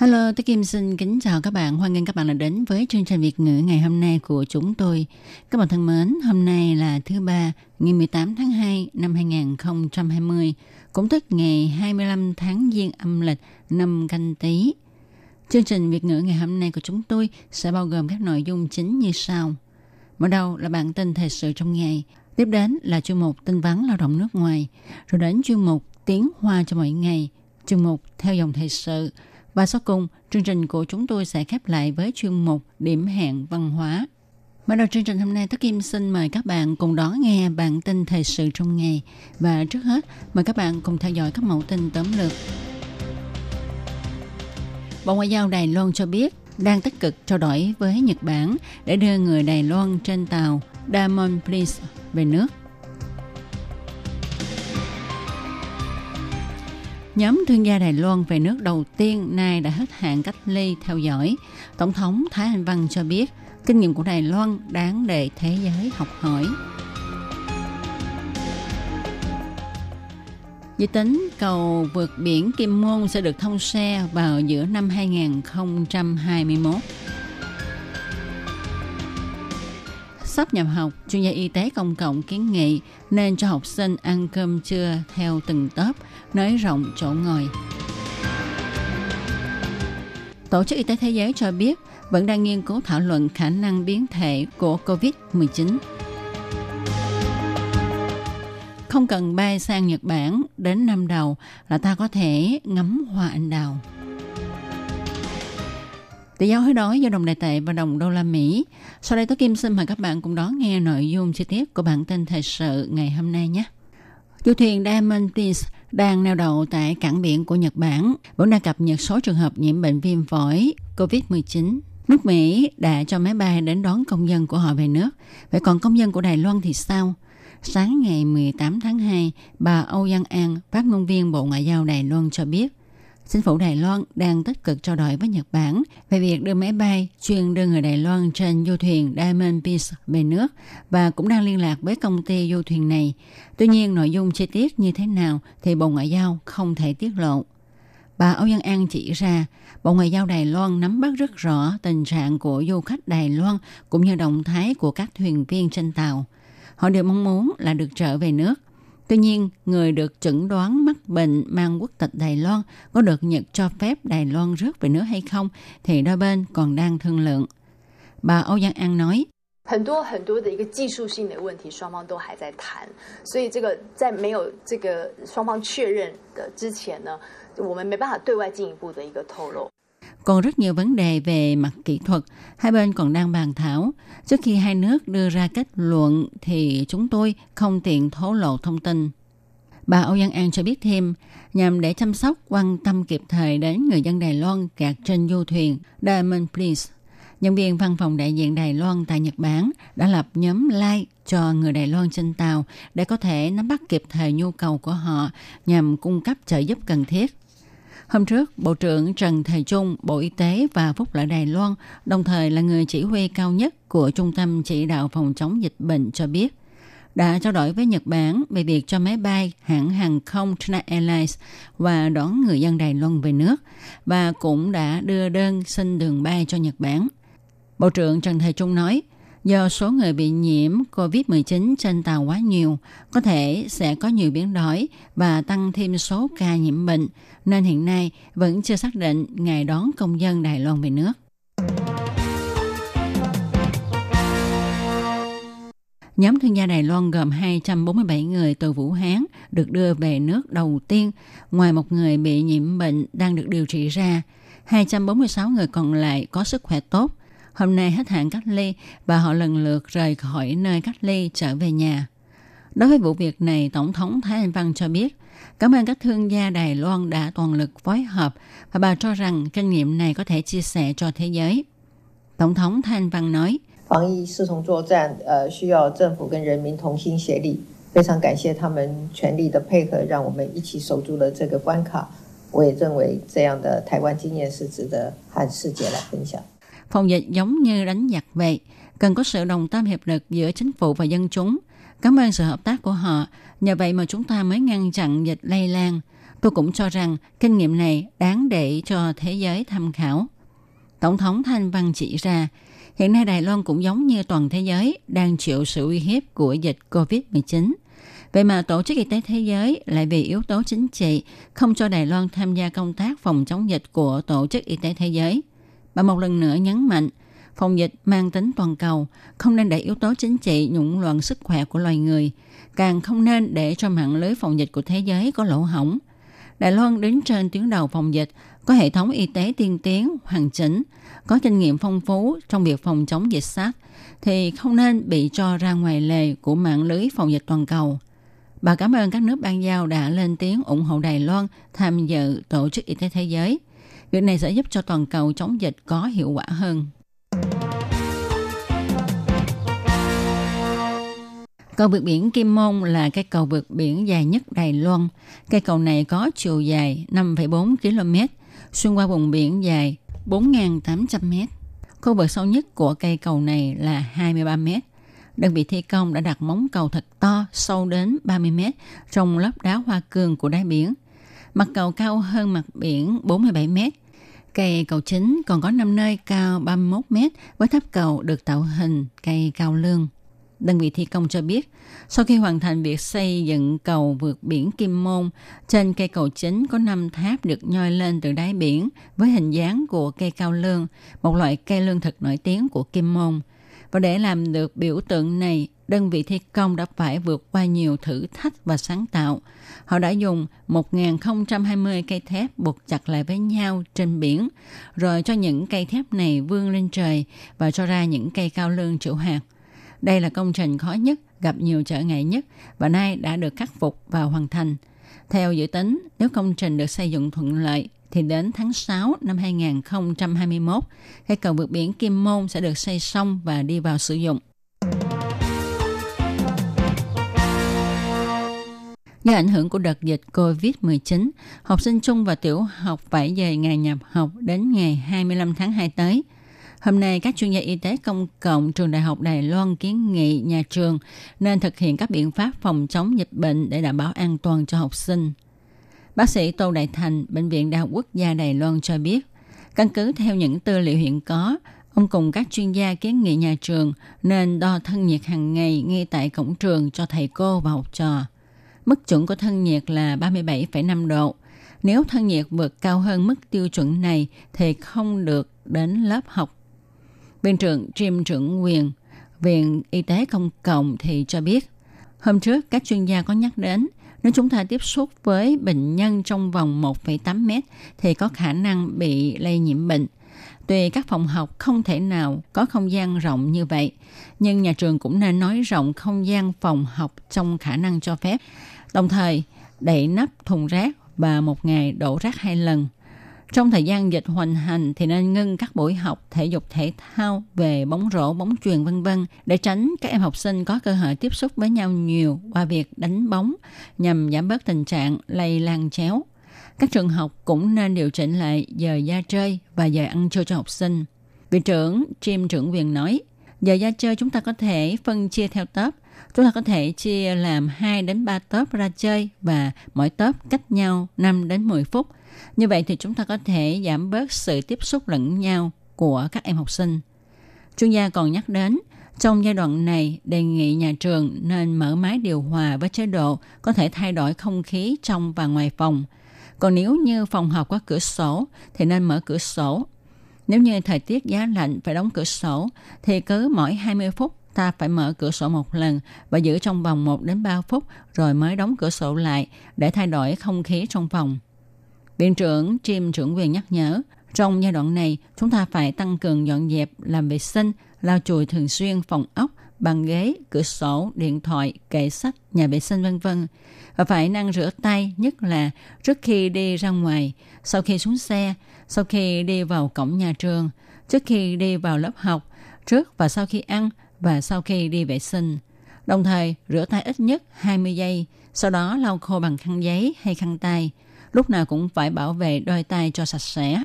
Hello, tôi Kim xin kính chào các bạn. Hoan nghênh các bạn đã đến với chương trình Việt ngữ ngày hôm nay của chúng tôi. Các bạn thân mến, hôm nay là thứ ba, ngày 18 tháng 2 năm 2020, cũng tức ngày 25 tháng Giêng âm lịch năm Canh Tý. Chương trình Việt ngữ ngày hôm nay của chúng tôi sẽ bao gồm các nội dung chính như sau. Mở đầu là bản tin thời sự trong ngày, tiếp đến là chuyên mục tin vắn lao động nước ngoài, rồi đến chuyên mục tiếng hoa cho mỗi ngày, chuyên mục theo dòng thời sự, và sau cùng, chương trình của chúng tôi sẽ khép lại với chuyên mục Điểm hẹn văn hóa. Mở đầu chương trình hôm nay, Tất Kim xin mời các bạn cùng đón nghe bản tin thời sự trong ngày. Và trước hết, mời các bạn cùng theo dõi các mẫu tin tóm lược. Bộ Ngoại giao Đài Loan cho biết đang tích cực trao đổi với Nhật Bản để đưa người Đài Loan trên tàu Diamond prince về nước. Nhóm thương gia Đài Loan về nước đầu tiên nay đã hết hạn cách ly theo dõi. Tổng thống Thái Anh Văn cho biết, kinh nghiệm của Đài Loan đáng để thế giới học hỏi. Dự tính cầu vượt biển Kim Môn sẽ được thông xe vào giữa năm 2021. Sắp nhập học, chuyên gia y tế công cộng kiến nghị nên cho học sinh ăn cơm trưa theo từng tớp, nới rộng chỗ ngồi. Tổ chức Y tế Thế giới cho biết vẫn đang nghiên cứu thảo luận khả năng biến thể của COVID-19. Không cần bay sang Nhật Bản đến năm đầu là ta có thể ngắm hoa anh đào. Tỷ giá hối đoái do đồng đại tệ và đồng đô la Mỹ. Sau đây tôi Kim xin mời các bạn cùng đón nghe nội dung chi tiết của bản tin thời sự ngày hôm nay nhé. Du thuyền Diamond Princess đang neo đậu tại cảng biển của Nhật Bản vẫn đang cập nhật số trường hợp nhiễm bệnh viêm phổi COVID-19. Nước Mỹ đã cho máy bay đến đón công dân của họ về nước. Vậy còn công dân của Đài Loan thì sao? Sáng ngày 18 tháng 2, bà Âu Giang An, phát ngôn viên Bộ Ngoại giao Đài Loan cho biết, chính phủ Đài Loan đang tích cực trao đổi với Nhật Bản về việc đưa máy bay chuyên đưa người Đài Loan trên du thuyền Diamond Peace về nước và cũng đang liên lạc với công ty du thuyền này. Tuy nhiên, nội dung chi tiết như thế nào thì Bộ Ngoại giao không thể tiết lộ. Bà Âu Dân An chỉ ra, Bộ Ngoại giao Đài Loan nắm bắt rất rõ tình trạng của du khách Đài Loan cũng như động thái của các thuyền viên trên tàu. Họ đều mong muốn là được trở về nước. Tuy nhiên, người được chẩn đoán mắc bệnh mang quốc tịch Đài Loan có được Nhật cho phép Đài Loan rước về nước hay không thì đôi bên còn đang thương lượng. Bà Âu Giang An nói, 很多很多的一个技术性的问题，双方都还在谈，所以这个在没有这个双方确认的之前呢，我们没办法对外进一步的一个透露。 Còn rất nhiều vấn đề về mặt kỹ thuật, hai bên còn đang bàn thảo. Trước khi hai nước đưa ra kết luận thì chúng tôi không tiện thổ lộ thông tin. Bà Âu Giang An cho biết thêm, nhằm để chăm sóc quan tâm kịp thời đến người dân Đài Loan kẹt trên du thuyền Diamond Princess. Nhân viên văn phòng đại diện Đài Loan tại Nhật Bản đã lập nhóm like cho người Đài Loan trên tàu để có thể nắm bắt kịp thời nhu cầu của họ nhằm cung cấp trợ giúp cần thiết. Hôm trước, Bộ trưởng Trần Thầy Trung, Bộ Y tế và Phúc lợi Đài Loan, đồng thời là người chỉ huy cao nhất của Trung tâm Chỉ đạo Phòng chống dịch bệnh cho biết, đã trao đổi với Nhật Bản về việc cho máy bay hãng hàng không China Airlines và đón người dân Đài Loan về nước và cũng đã đưa đơn xin đường bay cho Nhật Bản. Bộ trưởng Trần Thầy Trung nói, do số người bị nhiễm COVID-19 trên tàu quá nhiều, có thể sẽ có nhiều biến đổi và tăng thêm số ca nhiễm bệnh, nên hiện nay vẫn chưa xác định ngày đón công dân Đài Loan về nước. Nhóm thương gia Đài Loan gồm 247 người từ Vũ Hán được đưa về nước đầu tiên, ngoài một người bị nhiễm bệnh đang được điều trị ra. 246 người còn lại có sức khỏe tốt. Hôm nay hết hạn cách ly và họ lần lượt rời khỏi nơi cách ly trở về nhà. Đối với vụ việc này, Tổng thống Thái Anh Văn cho biết, Cảm ơn các thương gia Đài Loan đã toàn lực phối hợp và bà cho rằng kinh nghiệm này có thể chia sẻ cho thế giới. Tổng thống Thanh Văn nói, Phòng dịch giống như đánh giặc vậy, cần có sự đồng tâm hiệp lực giữa chính phủ và dân chúng – Cảm ơn sự hợp tác của họ, nhờ vậy mà chúng ta mới ngăn chặn dịch lây lan. Tôi cũng cho rằng kinh nghiệm này đáng để cho thế giới tham khảo. Tổng thống Thanh Văn chỉ ra, hiện nay Đài Loan cũng giống như toàn thế giới đang chịu sự uy hiếp của dịch COVID-19. Vậy mà Tổ chức Y tế Thế giới lại vì yếu tố chính trị không cho Đài Loan tham gia công tác phòng chống dịch của Tổ chức Y tế Thế giới. Bà một lần nữa nhấn mạnh, phòng dịch mang tính toàn cầu, không nên để yếu tố chính trị nhũng loạn sức khỏe của loài người, càng không nên để cho mạng lưới phòng dịch của thế giới có lỗ hỏng. Đài Loan đứng trên tuyến đầu phòng dịch, có hệ thống y tế tiên tiến, hoàn chỉnh, có kinh nghiệm phong phú trong việc phòng chống dịch sát, thì không nên bị cho ra ngoài lề của mạng lưới phòng dịch toàn cầu. Bà cảm ơn các nước ban giao đã lên tiếng ủng hộ Đài Loan tham dự Tổ chức Y tế Thế giới. Việc này sẽ giúp cho toàn cầu chống dịch có hiệu quả hơn. Cầu vượt biển Kim Môn là cái cầu vượt biển dài nhất Đài Loan. Cây cầu này có chiều dài 5,4 km, xuyên qua vùng biển dài 4.800 m. Khu vực sâu nhất của cây cầu này là 23 m. Đơn vị thi công đã đặt móng cầu thật to, sâu đến 30 m trong lớp đá hoa cương của đáy biển. Mặt cầu cao hơn mặt biển 47 m. Cây cầu chính còn có 5 nơi cao 31 m với tháp cầu được tạo hình cây cao lương. Đơn vị thi công cho biết, sau khi hoàn thành việc xây dựng cầu vượt biển Kim Môn, trên cây cầu chính có 5 tháp được nhoi lên từ đáy biển với hình dáng của cây cao lương, một loại cây lương thực nổi tiếng của Kim Môn. Và để làm được biểu tượng này, đơn vị thi công đã phải vượt qua nhiều thử thách và sáng tạo. Họ đã dùng 1.020 cây thép buộc chặt lại với nhau trên biển, rồi cho những cây thép này vươn lên trời và cho ra những cây cao lương chịu hạt. Đây là công trình khó nhất, gặp nhiều trở ngại nhất và nay đã được khắc phục và hoàn thành. Theo dự tính, nếu công trình được xây dựng thuận lợi, thì đến tháng 6 năm 2021, cây cầu vượt biển Kim Môn sẽ được xây xong và đi vào sử dụng. Do ảnh hưởng của đợt dịch COVID-19, học sinh trung và tiểu học phải dời ngày nhập học đến ngày 25 tháng 2 tới. Hôm nay, các chuyên gia y tế công cộng trường Đại học Đài Loan kiến nghị nhà trường nên thực hiện các biện pháp phòng chống dịch bệnh để đảm bảo an toàn cho học sinh. Bác sĩ Tô Đại Thành, Bệnh viện Đại học Quốc gia Đài Loan cho biết, căn cứ theo những tư liệu hiện có, ông cùng các chuyên gia kiến nghị nhà trường nên đo thân nhiệt hàng ngày ngay tại cổng trường cho thầy cô và học trò. Mức chuẩn của thân nhiệt là 37,5 độ. Nếu thân nhiệt vượt cao hơn mức tiêu chuẩn này thì không được đến lớp học. Viện trưởng Jim trưởng quyền Viện Y tế Công cộng thì cho biết, hôm trước các chuyên gia có nhắc đến nếu chúng ta tiếp xúc với bệnh nhân trong vòng 1,8 mét thì có khả năng bị lây nhiễm bệnh. Tuy các phòng học không thể nào có không gian rộng như vậy, nhưng nhà trường cũng nên nói rộng không gian phòng học trong khả năng cho phép. Đồng thời, đậy nắp thùng rác và một ngày đổ rác hai lần. Trong thời gian dịch hoành hành thì nên ngưng các buổi học thể dục thể thao về bóng rổ, bóng truyền vân vân để tránh các em học sinh có cơ hội tiếp xúc với nhau nhiều qua việc đánh bóng nhằm giảm bớt tình trạng lây lan chéo. Các trường học cũng nên điều chỉnh lại giờ ra chơi và giờ ăn trưa cho học sinh. Viện trưởng Jim trưởng viện nói, giờ ra chơi chúng ta có thể phân chia theo tớp. Chúng ta có thể chia làm 2 đến 3 tớp ra chơi và mỗi tớp cách nhau 5 đến 10 phút – như vậy thì chúng ta có thể giảm bớt sự tiếp xúc lẫn nhau của các em học sinh. Chuyên gia còn nhắc đến, trong giai đoạn này, đề nghị nhà trường nên mở máy điều hòa với chế độ có thể thay đổi không khí trong và ngoài phòng. Còn nếu như phòng học có cửa sổ thì nên mở cửa sổ. Nếu như thời tiết giá lạnh phải đóng cửa sổ thì cứ mỗi 20 phút ta phải mở cửa sổ một lần và giữ trong vòng 1 đến 3 phút rồi mới đóng cửa sổ lại để thay đổi không khí trong phòng. Viện trưởng Jim trưởng quyền nhắc nhở, trong giai đoạn này, chúng ta phải tăng cường dọn dẹp, làm vệ sinh, lau chùi thường xuyên phòng ốc bàn ghế, cửa sổ, điện thoại, kệ sách, nhà vệ sinh vân vân và phải năng rửa tay nhất là trước khi đi ra ngoài, sau khi xuống xe, sau khi đi vào cổng nhà trường, trước khi đi vào lớp học, trước và sau khi ăn và sau khi đi vệ sinh. Đồng thời rửa tay ít nhất 20 giây, sau đó lau khô bằng khăn giấy hay khăn tay. Lúc nào cũng phải bảo vệ đôi tay cho sạch sẽ.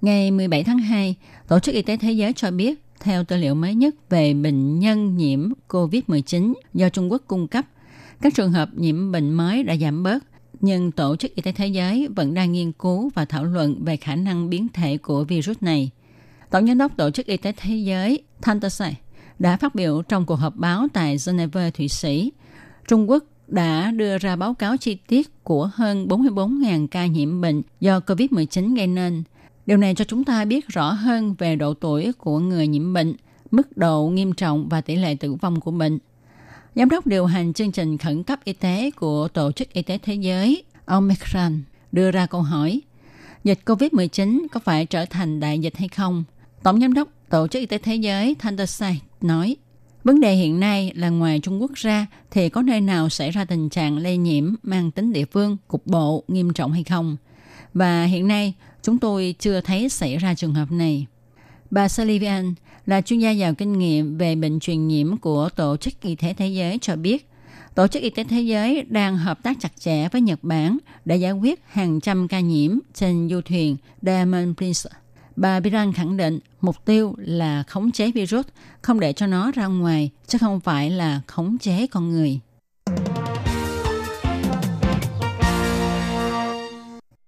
Ngày 17 tháng 2, Tổ chức Y tế Thế giới cho biết, theo tư liệu mới nhất về bệnh nhân nhiễm COVID-19 do Trung Quốc cung cấp, các trường hợp nhiễm bệnh mới đã giảm bớt, nhưng Tổ chức Y tế Thế giới vẫn đang nghiên cứu và thảo luận về khả năng biến thể của virus này. Tổng giám đốc Tổ chức Y tế Thế giới Tantasai đã phát biểu trong cuộc họp báo tại Geneva, Thụy Sĩ. Trung Quốc đã đưa ra báo cáo chi tiết của hơn 44.000 ca nhiễm bệnh do COVID-19 gây nên – Điều này cho chúng ta biết rõ hơn về độ tuổi của người nhiễm bệnh, mức độ nghiêm trọng và tỷ lệ tử vong của bệnh. Giám đốc điều hành chương trình khẩn cấp y tế của Tổ chức Y tế Thế giới, ông Mekran, đưa ra câu hỏi, dịch COVID-19 có phải trở thành đại dịch hay không? Tổng giám đốc Tổ chức Y tế Thế giới Thandersai nói, vấn đề hiện nay là ngoài Trung Quốc ra thì có nơi nào xảy ra tình trạng lây nhiễm mang tính địa phương, cục bộ, nghiêm trọng hay không? Và hiện nay, Chúng tôi chưa thấy xảy ra trường hợp này. Bà Sullivan là chuyên gia giàu kinh nghiệm về bệnh truyền nhiễm của Tổ chức Y tế Thế giới cho biết, Tổ chức Y tế Thế giới đang hợp tác chặt chẽ với Nhật Bản để giải quyết hàng trăm ca nhiễm trên du thuyền Diamond Princess. Bà Biran khẳng định mục tiêu là khống chế virus, không để cho nó ra ngoài, chứ không phải là khống chế con người.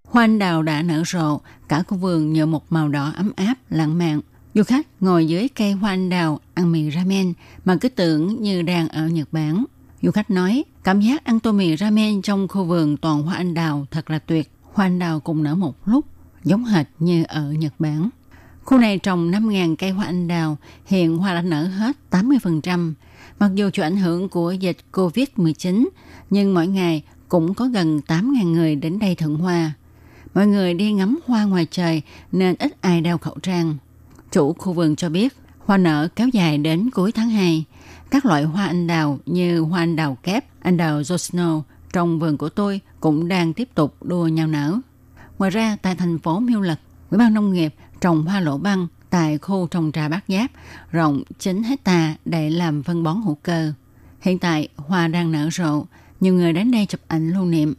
Hoa anh đào đã nở rộ, cả khu vườn nhờ một màu đỏ ấm áp, lãng mạn. Du khách ngồi dưới cây hoa anh đào ăn mì ramen mà cứ tưởng như đang ở Nhật Bản. Du khách nói, cảm giác ăn tô mì ramen trong khu vườn toàn hoa anh đào thật là tuyệt. Hoa anh đào cùng nở một lúc, giống hệt như ở Nhật Bản. Khu này trồng 5.000 cây hoa anh đào, hiện hoa đã nở hết 80%. Mặc dù chịu ảnh hưởng của dịch COVID-19, nhưng mỗi ngày cũng có gần 8.000 người đến đây thưởng hoa. Mọi người đi ngắm hoa ngoài trời nên ít ai đeo khẩu trang. Chủ khu vườn cho biết, hoa nở kéo dài đến cuối tháng 2. Các loại hoa anh đào như hoa anh đào kép, anh đào Josno trong vườn của tôi cũng đang tiếp tục đua nhau nở. Ngoài ra, tại thành phố Miêu Lật, Ủy ban Nông nghiệp trồng hoa lỗ băng tại khu trồng trà bát giáp rộng 9 hecta để làm phân bón hữu cơ. Hiện tại, hoa đang nở rộ, nhiều người đến đây chụp ảnh lưu niệm.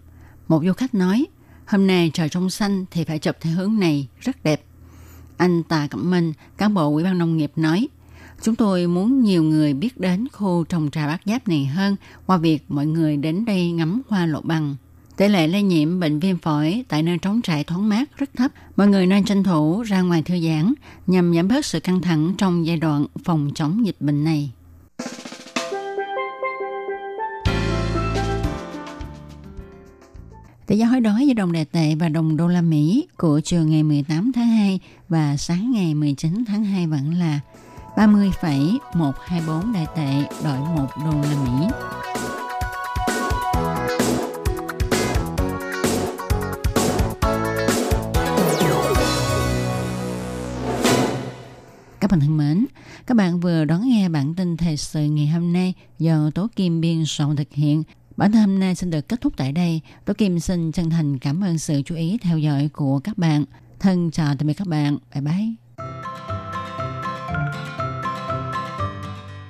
Một du khách nói, Hôm nay trời trong xanh thì phải chụp theo hướng này, rất đẹp. Anh Tà Cẩm Minh, cán bộ Ủy ban Nông nghiệp nói, Chúng tôi muốn nhiều người biết đến khu trồng trà bát giáp này hơn qua việc mọi người đến đây ngắm hoa lộ băng. Tỷ lệ lây nhiễm bệnh viêm phổi tại nơi trống trại thoáng mát rất thấp. Mọi người nên tranh thủ ra ngoài thư giãn nhằm giảm bớt sự căng thẳng trong giai đoạn phòng chống dịch bệnh này. Tỷ giá hối đoái giữa đồng đề tệ và đồng đô la Mỹ của chiều ngày 18 tháng 2 và sáng ngày 19 tháng 2 vẫn là 30,124 đại tệ đổi 1 đô la Mỹ. Các bạn thân mến, các bạn vừa đón nghe bản tin thời sự ngày hôm nay do Tố Kim biên soạn thực hiện Bản tin hôm nay xin được kết thúc tại đây. Tố Kim xin chân thành cảm ơn sự chú ý theo dõi của các bạn. Thân chào tạm biệt các bạn. Bye bye.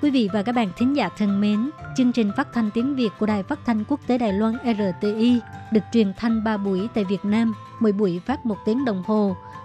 Quý vị và các bạn thính giả thân mến, chương trình phát thanh tiếng Việt của Đài Phát thanh Quốc tế Đài Loan RTI được truyền thanh 3 buổi tại Việt Nam, mỗi buổi phát một tiếng đồng hồ.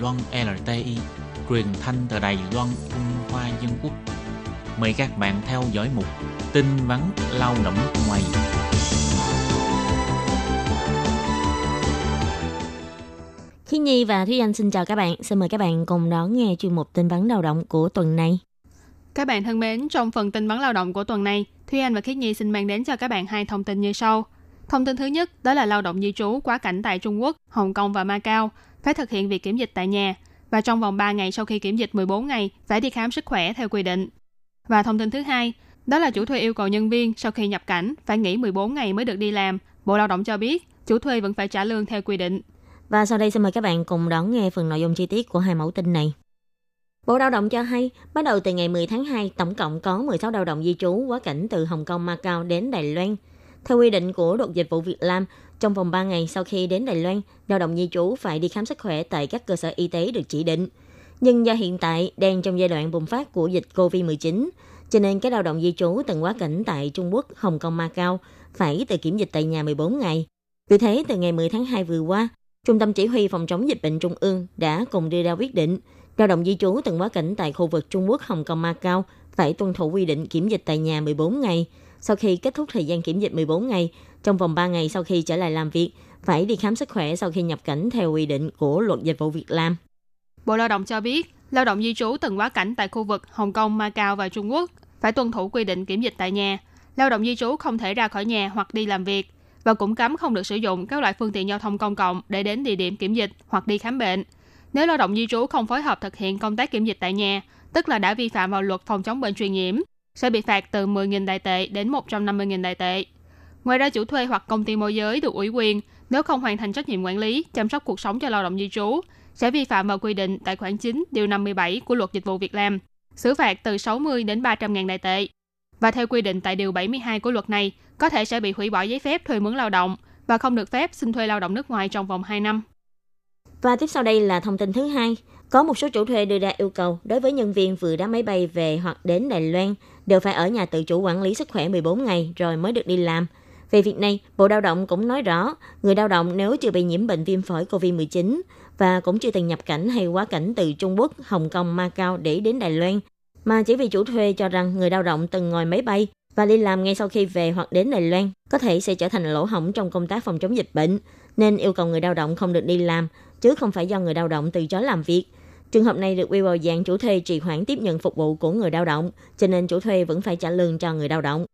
Loan LTI, truyền thanh từ Đài Loan, Trung Hoa Dân Quốc. Mời các bạn theo dõi mục tin vắn lao động ngoài. Khi Nhi và Thúy Anh xin chào các bạn. Xin mời các bạn cùng đón nghe chuyên mục tin vắn lao động của tuần này. Các bạn thân mến, trong phần tin vắn lao động của tuần này, Thúy Anh và Khiết Nhi xin mang đến cho các bạn hai thông tin như sau. Thông tin thứ nhất đó là lao động di trú quá cảnh tại Trung Quốc, Hồng Kông và Macau phải thực hiện việc kiểm dịch tại nhà và trong vòng 3 ngày sau khi kiểm dịch 14 ngày phải đi khám sức khỏe theo quy định. Và thông tin thứ hai, đó là chủ thuê yêu cầu nhân viên sau khi nhập cảnh phải nghỉ 14 ngày mới được đi làm. Bộ Lao động cho biết chủ thuê vẫn phải trả lương theo quy định. Và sau đây xin mời các bạn cùng đón nghe phần nội dung chi tiết của hai mẫu tin này. Bộ Lao động cho hay, bắt đầu từ ngày 10 tháng 2, tổng cộng có 16 lao động di trú quá cảnh từ Hồng Kông, Macau đến Đài Loan. Theo quy định của luật dịch vụ Việt Nam, trong vòng 3 ngày sau khi đến Đài Loan, lao động di trú phải đi khám sức khỏe tại các cơ sở y tế được chỉ định. Nhưng do hiện tại đang trong giai đoạn bùng phát của dịch COVID-19, cho nên các lao động di trú từng quá cảnh tại Trung Quốc, Hồng Kông, Macau phải tự kiểm dịch tại nhà 14 ngày. Vì thế, từ ngày 10 tháng 2 vừa qua, Trung tâm Chỉ huy Phòng chống dịch bệnh Trung ương đã cùng đưa ra quyết định lao động di trú từng quá cảnh tại khu vực Trung Quốc, Hồng Kông, Macau phải tuân thủ quy định kiểm dịch tại nhà 14 ngày. Sau khi kết thúc thời gian kiểm dịch 14 ngày, trong vòng 3 ngày sau khi trở lại làm việc, phải đi khám sức khỏe sau khi nhập cảnh theo quy định của luật dịch vụ việc làm. Bộ Lao động cho biết, lao động di trú từng quá cảnh tại khu vực Hồng Kông, Macau và Trung Quốc phải tuân thủ quy định kiểm dịch tại nhà. Lao động di trú không thể ra khỏi nhà hoặc đi làm việc và cũng cấm không được sử dụng các loại phương tiện giao thông công cộng để đến địa điểm kiểm dịch hoặc đi khám bệnh. Nếu lao động di trú không phối hợp thực hiện công tác kiểm dịch tại nhà, tức là đã vi phạm vào luật phòng chống bệnh truyền nhiễm, sẽ bị phạt từ 10.000 đại tệ đến 150.000 đại tệ. Ngoài ra, chủ thuê hoặc công ty môi giới được ủy quyền nếu không hoàn thành trách nhiệm quản lý, chăm sóc cuộc sống cho lao động di trú, sẽ vi phạm vào quy định tại khoản 9 điều 57 của luật dịch vụ việc làm, xử phạt từ 60 đến 300 ngàn đại tệ. Và theo quy định tại điều 72 của luật này, có thể sẽ bị hủy bỏ giấy phép thuê mướn lao động và không được phép xin thuê lao động nước ngoài trong vòng 2 năm. Và tiếp sau đây là thông tin thứ hai. Có một số chủ thuê đưa ra yêu cầu đối với nhân viên vừa đá máy bay về hoặc đến Đài Loan đều phải ở nhà tự chủ quản lý sức khỏe 14 ngày rồi mới được đi làm. Về việc này, Bộ Lao động cũng nói rõ, người lao động nếu chưa bị nhiễm bệnh viêm phổi COVID-19 và cũng chưa từng nhập cảnh hay quá cảnh từ Trung Quốc, Hồng Kông, Macau để đến Đài Loan, mà chỉ vì chủ thuê cho rằng người lao động từng ngồi máy bay và đi làm ngay sau khi về hoặc đến Đài Loan có thể sẽ trở thành lỗ hổng trong công tác phòng chống dịch bệnh, nên yêu cầu người lao động không được đi làm, chứ không phải do người lao động từ chối làm việc. Trường hợp này được quy vào dạng chủ thuê trì hoãn tiếp nhận phục vụ của người lao động, cho nên chủ thuê vẫn phải trả lương cho người lao động.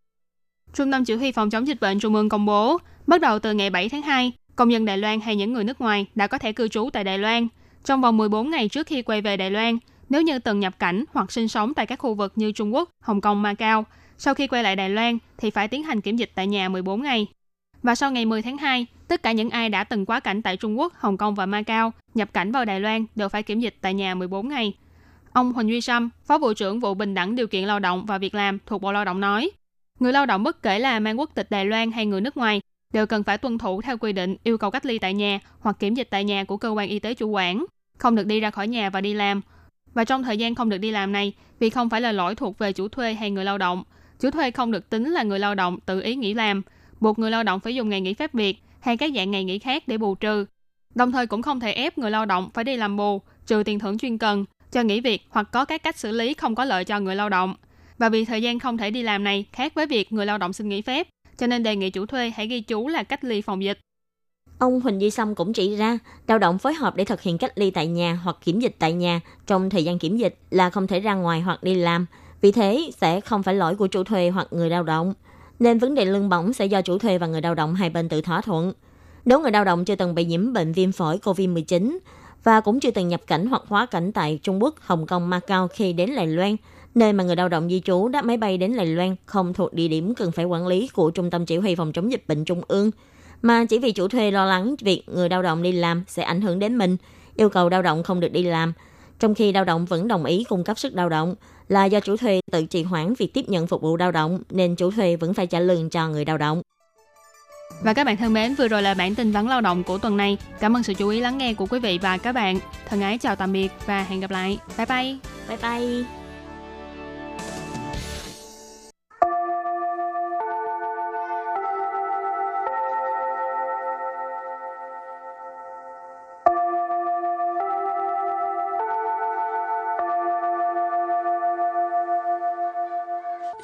Trung tâm Chỉ huy Phòng chống dịch bệnh Trung ương công bố, bắt đầu từ ngày 7 tháng 2, công dân Đài Loan hay những người nước ngoài đã có thể cư trú tại Đài Loan. Trong vòng 14 ngày trước khi quay về Đài Loan, nếu như từng nhập cảnh hoặc sinh sống tại các khu vực như Trung Quốc, Hồng Kông, Macau, sau khi quay lại Đài Loan thì phải tiến hành kiểm dịch tại nhà 14 ngày. Và sau ngày 10 tháng 2, tất cả những ai đã từng quá cảnh tại Trung Quốc, Hồng Kông và Macau nhập cảnh vào Đài Loan đều phải kiểm dịch tại nhà 14 ngày. Ông Huỳnh Duy Sâm, Phó Bộ trưởng Vụ Bình đẳng Điều kiện Lao động và Việc làm thuộc Bộ Lao động nói, người lao động bất kể là mang quốc tịch Đài Loan hay người nước ngoài đều cần phải tuân thủ theo quy định yêu cầu cách ly tại nhà hoặc kiểm dịch tại nhà của cơ quan y tế chủ quản, không được đi ra khỏi nhà và đi làm. Và trong thời gian không được đi làm này, vì không phải là lỗi thuộc về chủ thuê hay người lao động, chủ thuê không được tính là người lao động tự ý nghỉ làm, buộc người lao động phải dùng ngày nghỉ phép việc hay các dạng ngày nghỉ khác để bù trừ. Đồng thời cũng không thể ép người lao động phải đi làm bù, trừ tiền thưởng chuyên cần, cho nghỉ việc hoặc có các cách xử lý không có lợi cho người lao động. Và vì thời gian không thể đi làm này khác với việc người lao động xin nghỉ phép, cho nên đề nghị chủ thuê hãy ghi chú là cách ly phòng dịch. Ông Huỳnh Duy Sâm cũng chỉ ra, lao động phối hợp để thực hiện cách ly tại nhà hoặc kiểm dịch tại nhà trong thời gian kiểm dịch là không thể ra ngoài hoặc đi làm. Vì thế, sẽ không phải lỗi của chủ thuê hoặc người lao động. Nên vấn đề lương bổng sẽ do chủ thuê và người lao động hai bên tự thỏa thuận. Nếu người lao động chưa từng bị nhiễm bệnh viêm phổi COVID-19 và cũng chưa từng nhập cảnh hoặc hóa cảnh tại Trung Quốc, Hồng Kông, Macau khi đến Đài Loan, nơi mà người lao động di trú đáp máy bay đến Đài Loan không thuộc địa điểm cần phải quản lý của Trung tâm Chỉ huy Phòng chống dịch bệnh Trung ương, mà chỉ vì chủ thuê lo lắng việc người lao động đi làm sẽ ảnh hưởng đến mình, yêu cầu lao động không được đi làm, trong khi lao động vẫn đồng ý cung cấp sức lao động là do chủ thuê tự trì hoãn việc tiếp nhận phục vụ lao động nên chủ thuê vẫn phải trả lương cho người lao động. Và các bạn thân mến, vừa rồi là bản tin vắn lao động của tuần này. Cảm ơn sự chú ý lắng nghe của quý vị và các bạn. Thân ái chào tạm biệt và hẹn gặp lại. Bye bye. Bye bye.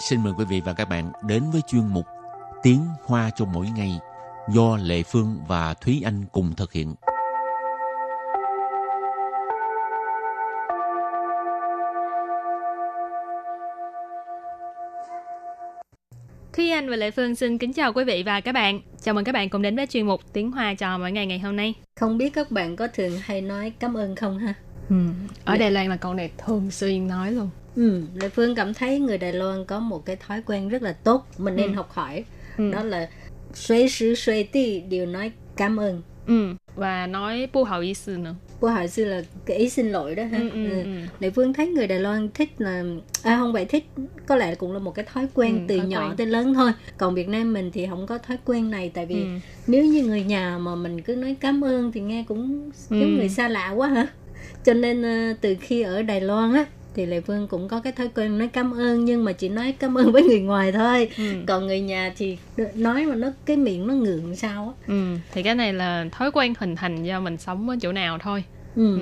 Xin mời quý vị và các bạn đến với chuyên mục Tiếng Hoa cho mỗi ngày do Lệ Phương và Thúy Anh cùng thực hiện. Thúy Anh và Lệ Phương xin kính chào quý vị và các bạn. Chào mừng các bạn cùng đến với chuyên mục Tiếng Hoa cho mỗi ngày ngày hôm nay. Không biết các bạn có thường hay nói cảm ơn không ha? Ừ. Ở Đài Loan là câu này thường xuyên nói luôn. Ừ, Lệ Phương cảm thấy người Đài Loan có một cái thói quen rất là tốt, mình nên Ừ. học hỏi. Ừ. Đó là suy sư suy ti đều nói cảm ơn. Ừ. Và nói bu hào ý sư nữa. Cô hỏi sư là cái ý xin lỗi đó ha. Ừ, ừ, Ừ. ừ. Lệ Phương thấy người Đài Loan thích là à không phải thích có lẽ cũng là một cái thói quen Ừ, từ thói nhỏ quen. tới lớn thôi. Còn Việt Nam mình thì không có thói quen này tại vì Ừ. nếu như người nhà mà mình cứ nói cảm ơn thì nghe cũng Ừ. giống người xa lạ quá hả cho nên ờ, từ khi ở Đài Loan á thì Lệ Phương cũng có cái thói quen nói cảm ơn nhưng mà chỉ nói cảm ơn với người ngoài thôi Ừ. còn người nhà thì nói mà nó cái miệng nó ngượng sao á Ừ. Thì cái này là thói quen hình thành do mình sống ở chỗ nào thôi. ừ.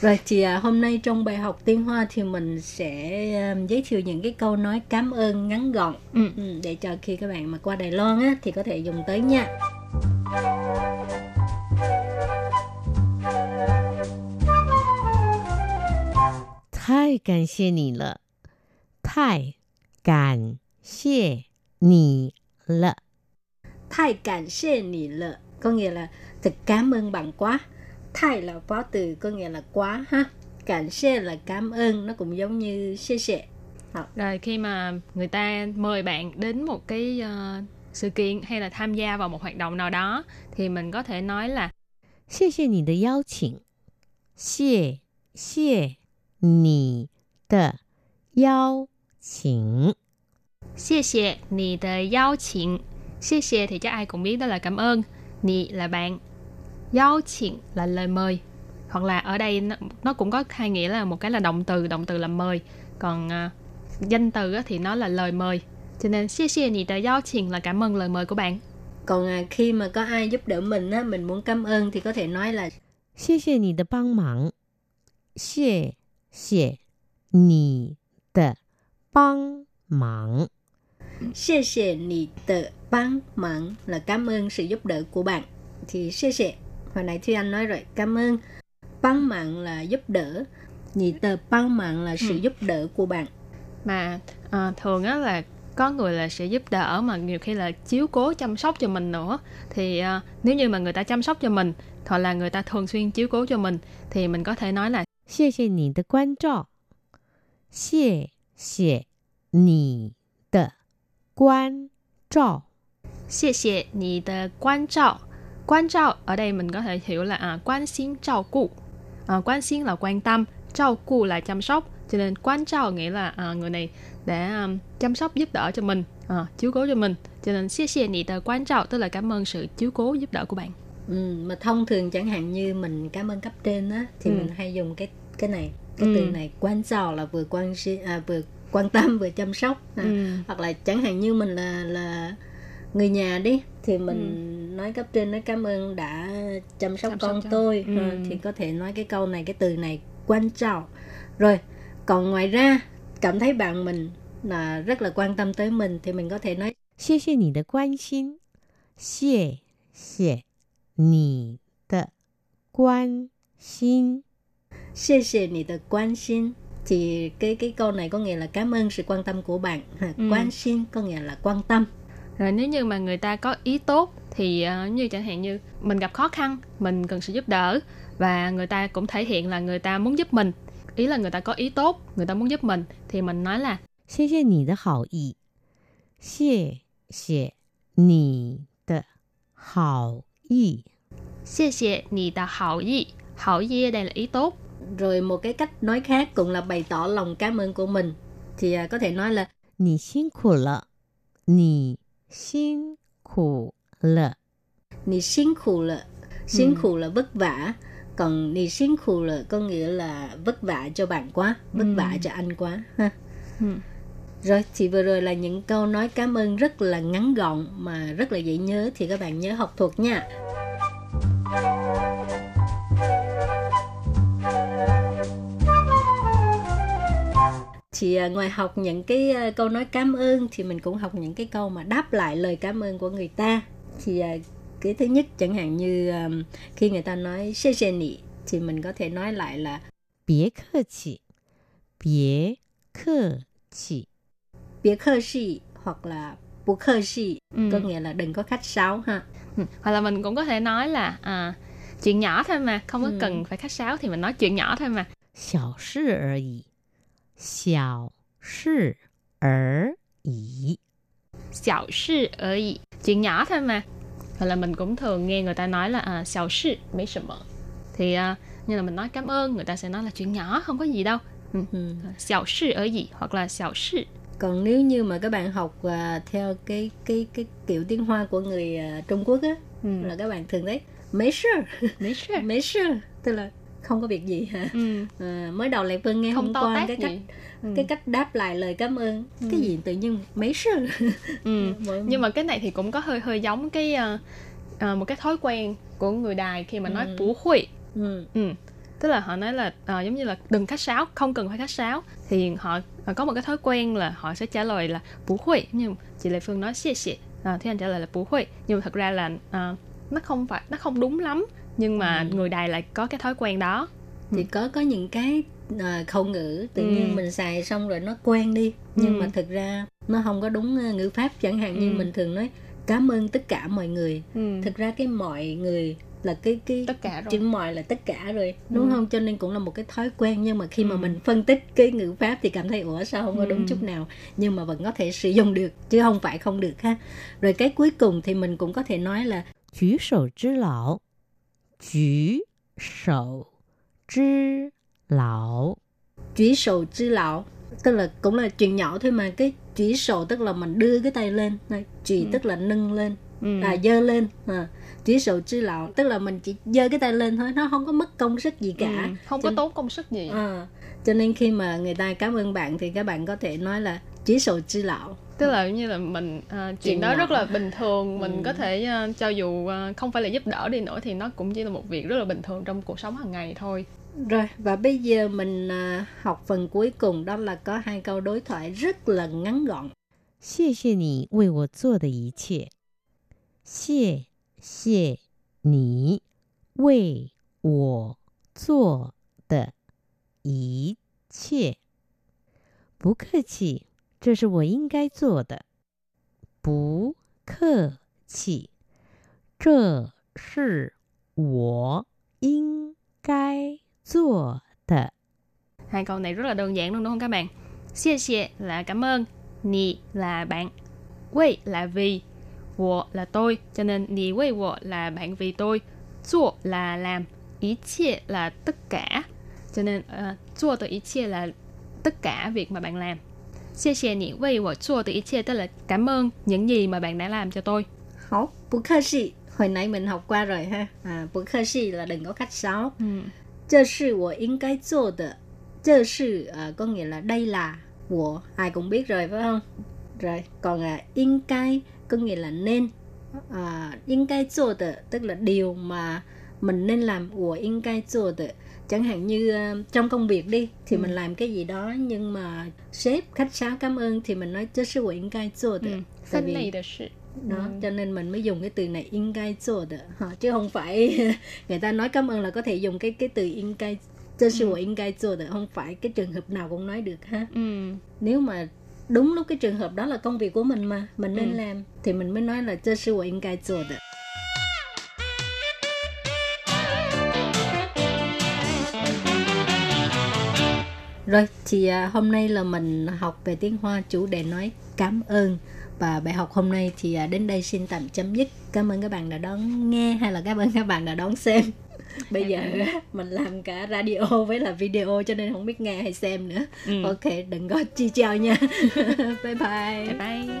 rồi thì à, hôm nay trong bài học tiếng Hoa thì mình sẽ à, giới thiệu những cái câu nói cảm ơn ngắn gọn Ừ. ừ, để cho khi các bạn mà qua Đài Loan á thì có thể dùng tới nha 太感谢你了，太感谢你了。 Thay cảm ơn nì lợ có nghĩa là thật cảm ơn bạn quá. Thay là phó từ có nghĩa là quá ha. Cảm ơn là cảm ơn nó cũng giống như xê xệ. Rồi khi mà người ta mời bạn đến một cái ờ, sự kiện hay là tham gia vào một hoạt động nào đó thì mình có thể nói là 谢谢你的邀请，谢谢 你的邀请。 Xie xie nì tờ giao chuyện. Xie xie thì chắc ai cũng biết đó là cảm ơn. Nì là bạn. Giao chuyện là lời mời. Hoặc là ở đây nó, nó cũng có hai nghĩa là một cái là động từ, động từ là mời. Còn à, danh từ á thì nó là lời mời. Cho nên xie xie nì tờ giao chuyện là cảm ơn lời mời của bạn. Còn à, khi mà có ai giúp đỡ mình á, mình muốn cảm ơn thì có thể nói là 谢谢你的帮忙，谢 谢你的帮忙。 xê xệ nì tờ băng mạng là cảm ơn sự giúp đỡ của bạn. Thì xê xệ, hồi nãy Thúy Anh nói rồi, cảm ơn. Băng mạng là giúp đỡ. Nì tờ băng mạng là sự Ừ. giúp đỡ của bạn. Mà à, thường á là có người là sẽ giúp đỡ mà nhiều khi là chiếu cố chăm sóc cho mình nữa thì à, nếu như mà người ta chăm sóc cho mình hoặc là người ta thường xuyên chiếu cố cho mình thì mình có thể nói là 谢谢你的关照，谢谢你的关照。 xie xie nì tờ quan trọng quan trọng ở đây mình có thể hiểu là à, quan xin trao cụ à, quan xin là quan tâm trao cụ là chăm sóc cho nên quan trọng nghĩa là à, người này để um, chăm sóc giúp đỡ cho mình à, chiếu cố cho mình cho nên xie xie nì tờ quan trọng tức là cảm ơn sự chiếu cố giúp đỡ của bạn Ừ, mà thông thường chẳng hạn như mình cảm ơn cấp trên á thì Ừ. mình hay dùng cái cái này cái Ừ. từ này quan trọng là vừa quan si- à, vừa quan tâm vừa chăm sóc à. Ừ. hoặc là chẳng hạn như mình là là người nhà đi thì mình nói cấp trên nói cảm ơn đã chăm sóc Ừ. Chăm sóc con cho- tôi Ừ. Ờ, thì có thể nói cái câu này cái từ này quan trọng rồi còn ngoài ra cảm thấy bạn mình là rất là quan tâm tới mình thì mình có thể nói 谢谢你的关心，谢谢你的关心。 Xê xê nì tờ quan xin thì cái cái câu này có nghĩa là cảm ơn sự quan tâm của bạn ha. Ừ. quan xin có nghĩa là quan tâm rồi nếu như mà người ta có ý tốt thì ờ, như chẳng hạn như mình gặp khó khăn mình cần sự giúp đỡ và người ta cũng thể hiện là người ta muốn giúp mình ý là người ta có ý tốt người ta muốn giúp mình thì mình nói là 谢谢你的好意，谢谢你的好意。 xie xie nì tà hảo ý hỏi yeah đây là ý tốt. Rồi một cái cách nói khác cũng là bày tỏ lòng cảm ơn của mình. Thì à, có thể nói là Nì xin khổ lợ. Nì xin khổ lợ. Nì xin khổ lợ. Xin ừ. khổ là vất vả. Còn nì xin khổ lợ có nghĩa là vất vả cho bạn quá vất ừ. vả cho anh quá ha. Ừ. Rồi thì vừa rồi là những câu nói cảm ơn rất là ngắn gọn mà rất là dễ nhớ thì các bạn nhớ học thuộc nha. thì à, ngoài học những cái à, câu nói cảm ơn thì mình cũng học những cái câu mà đáp lại lời cảm ơn của người ta thì à, cái thứ nhất chẳng hạn như à, khi người ta nói xê xê nị thì mình có thể nói lại là 别客气，别客气， biệt khơ sĩ hoặc là bù khơ sĩ Ừ. có nghĩa là đừng có khách sáo ha Ừ. hoặc là mình cũng có thể nói là à, chuyện nhỏ thôi mà không có Ừ. cần phải khách sáo thì mình nói chuyện nhỏ thôi mà 小事而已， 小事而已。 xảo sự ở ý chuyện nhỏ thôi mà hoặc là mình cũng thường nghe người ta nói là à, xảo sự mấy什么thì à, như là mình nói cảm ơn người ta sẽ nói là chuyện nhỏ không có gì đâu ừ. ừ. xảo sự ở ý hoặc là xảo sự còn nếu như mà các bạn học à, theo cái cái cái kiểu tiếng hoa của người à, Trung Quốc á ừ. là các bạn thường thấy mấy sự mấy sự mấy sự tức là không có việc gì hả ừ. à, mới đầu lại Vân nghe không hôm qua cái gì cách ừ. cái cách đáp lại lời cảm ơn cái gì tự nhiên mấy sự ừ. Nhưng mà cái này thì cũng có hơi hơi giống cái à, à, một cái thói quen của người đài khi mà nói Ừ. bú ừ. Ừ. Tức là họ nói là à, giống như là đừng khách sáo, không cần phải khách sáo thì họ họ có một cái thói quen là họ sẽ trả lời là bú huệ nhưng chị Lệ Phương nói xie xie à, thì anh trả lời là bú huệ nhưng mà thật ra là à, nó không phải nó không đúng lắm nhưng mà ừ. người đài lại có cái thói quen đó thì ừ. có có những cái à, khẩu ngữ tự ừ. nhiên mình xài xong rồi nó quen đi nhưng ừ. mà thực ra nó không có đúng ờ, ngữ pháp chẳng hạn như ừ. mình thường nói cảm ơn tất cả mọi người ừ. thực ra cái mọi người là cái cái tất cả rồi. chữ mọi là tất cả rồi đúng ừ. không cho nên cũng là một cái thói quen nhưng mà khi ừ. mà mình phân tích cái ngữ pháp thì cảm thấy ủa sao không có đúng ừ. chút nào nhưng mà vẫn có thể sử dụng được chứ không phải không được ha rồi cái cuối cùng thì mình cũng có thể nói là chữ sổ chứ lão 举手之劳， chỉ sầu chứ lão tức là cũng là chuyện nhỏ thôi mà cái chỉ sầu tức là mình đưa cái tay lên Này, chỉ Ừ. tức là nâng lên ừ. à dơ lên à. chỉ sầu chứ lão tức là mình chỉ dơ cái tay lên thôi nó không có mất công sức gì cả Ừ. không có Cho- tốn công sức gì À, cho nên khi mà người ta cảm ơn bạn thì các bạn có thể nói là chỉ sầu chứ lão tức là như là mình à, chuyện Chuyện đó nhỏ. rất là bình thường mình Ừ. có thể à, cho dù à, không phải là giúp đỡ đi nữa thì nó cũng chỉ là một việc rất là bình thường trong cuộc sống hàng ngày thôi rồi và bây giờ mình à, học phần cuối cùng đó là có hai câu đối thoại rất là ngắn gọn 谢谢你为我做的一切，谢谢你为我做的一切。不客气， 这是我应该做的。不客气，这是我应该做的。 hai câu này rất là đơn giản luôn đúng không các bạn xie xie là cảm ơn nì là bạn wei là vì wo là tôi cho nên nì wei wo là bạn vì tôi zuo là làm ý chia là tất cả cho nên uh, zuo từ ý chia là tất cả việc mà bạn làm Xie xie nị wei wo zuo de yi cảm ơn những gì mà bạn đã làm cho tôi. Hổ, bù khơ xì. Hồi nãy mình học qua rồi ha. À, bù khơ xì là đừng có khách sáo. Ừ. Chơ sư wo ying có nghĩa là đây là của ai cũng biết rồi phải không? Rồi, còn à, uh, ying có nghĩa là nên. À, uh, ying tức là điều mà mình nên làm của ying chẳng hạn như ờ, trong công việc đi thì ừ. mình làm cái gì đó nhưng mà sếp khách sáo cảm ơn thì mình nói chứ sự của cái chỗ đó phân này đó đó ừ. cho nên mình mới dùng cái từ này in cái chỗ đó chứ không phải người ta nói cảm ơn là có thể dùng cái cái từ in cái chứ sự của in cái chỗ đó không phải cái trường hợp nào cũng nói được ha ừ. nếu mà đúng lúc cái trường hợp đó là công việc của mình mà mình nên ừ. làm thì mình mới nói là chứ sự của in cái chỗ đó Rồi thì à, hôm nay là mình học về tiếng Hoa chủ đề nói cảm ơn và bài học hôm nay thì à, đến đây xin tạm chấm dứt. Cảm ơn các bạn đã đón nghe hay là cảm ơn các bạn đã đón xem. Bây giờ mình làm cả radio với là video cho nên không biết nghe hay xem nữa. Ừ. Ok, đừng có chi chào nha. bye bye. bye bye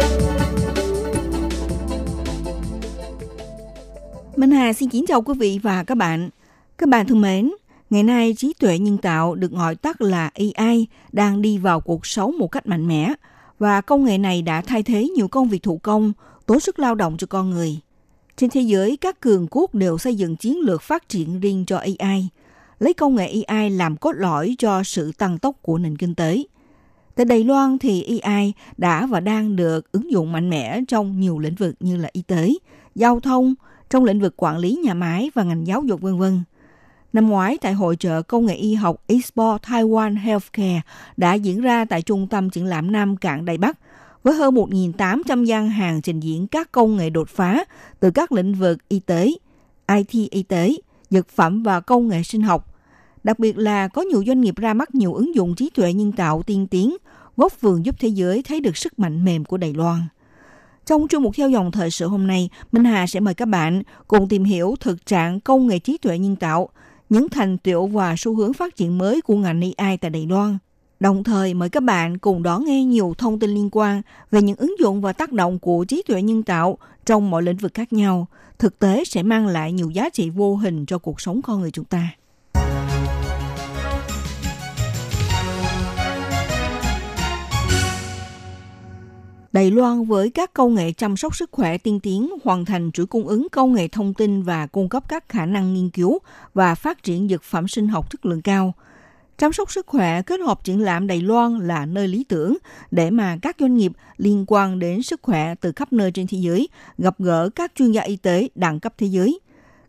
Hà xin kính chào quý vị và các bạn. Các bạn thân mến, ngày nay trí tuệ nhân tạo được gọi tắt là AI đang đi vào cuộc sống một cách mạnh mẽ và công nghệ này đã thay thế nhiều công việc thủ công, tốn sức lao động cho con người. Trên thế giới, các cường quốc đều xây dựng chiến lược phát triển riêng cho AI, lấy công nghệ AI làm cốt lõi cho sự tăng tốc của nền kinh tế. Tại Đài Loan thì AI đã và đang được ứng dụng mạnh mẽ trong nhiều lĩnh vực như là y tế, giao thông, trong lĩnh vực quản lý nhà máy và ngành giáo dục v.v. Năm ngoái tại hội trợ công nghệ y học Expo Taiwan Healthcare đã diễn ra tại trung tâm triển lãm Nam Cảng Đài Bắc với hơn 1.800 gian hàng trình diễn các công nghệ đột phá từ các lĩnh vực y tế, IT y tế, dược phẩm và công nghệ sinh học. Đặc biệt là có nhiều doanh nghiệp ra mắt nhiều ứng dụng trí tuệ nhân tạo tiên tiến, góp phần giúp thế giới thấy được sức mạnh mềm của Đài Loan. Trong chương mục theo dòng thời sự hôm nay, Minh Hà sẽ mời các bạn cùng tìm hiểu thực trạng công nghệ trí tuệ nhân tạo, những thành tiệu và xu hướng phát triển mới của ngành AI tại Đài Loan. Đồng thời mời các bạn cùng đón nghe nhiều thông tin liên quan về những ứng dụng và tác động của trí tuệ nhân tạo trong mọi lĩnh vực khác nhau, thực tế sẽ mang lại nhiều giá trị vô hình cho cuộc sống con người chúng ta. Đài Loan với các công nghệ chăm sóc sức khỏe tiên tiến hoàn thành chuỗi cung ứng công nghệ thông tin và cung cấp các khả năng nghiên cứu và phát triển dược phẩm sinh học chất lượng cao. Chăm sóc sức khỏe kết hợp triển lãm Đài Loan là nơi lý tưởng để mà các doanh nghiệp liên quan đến sức khỏe từ khắp nơi trên thế giới gặp gỡ các chuyên gia y tế đẳng cấp thế giới,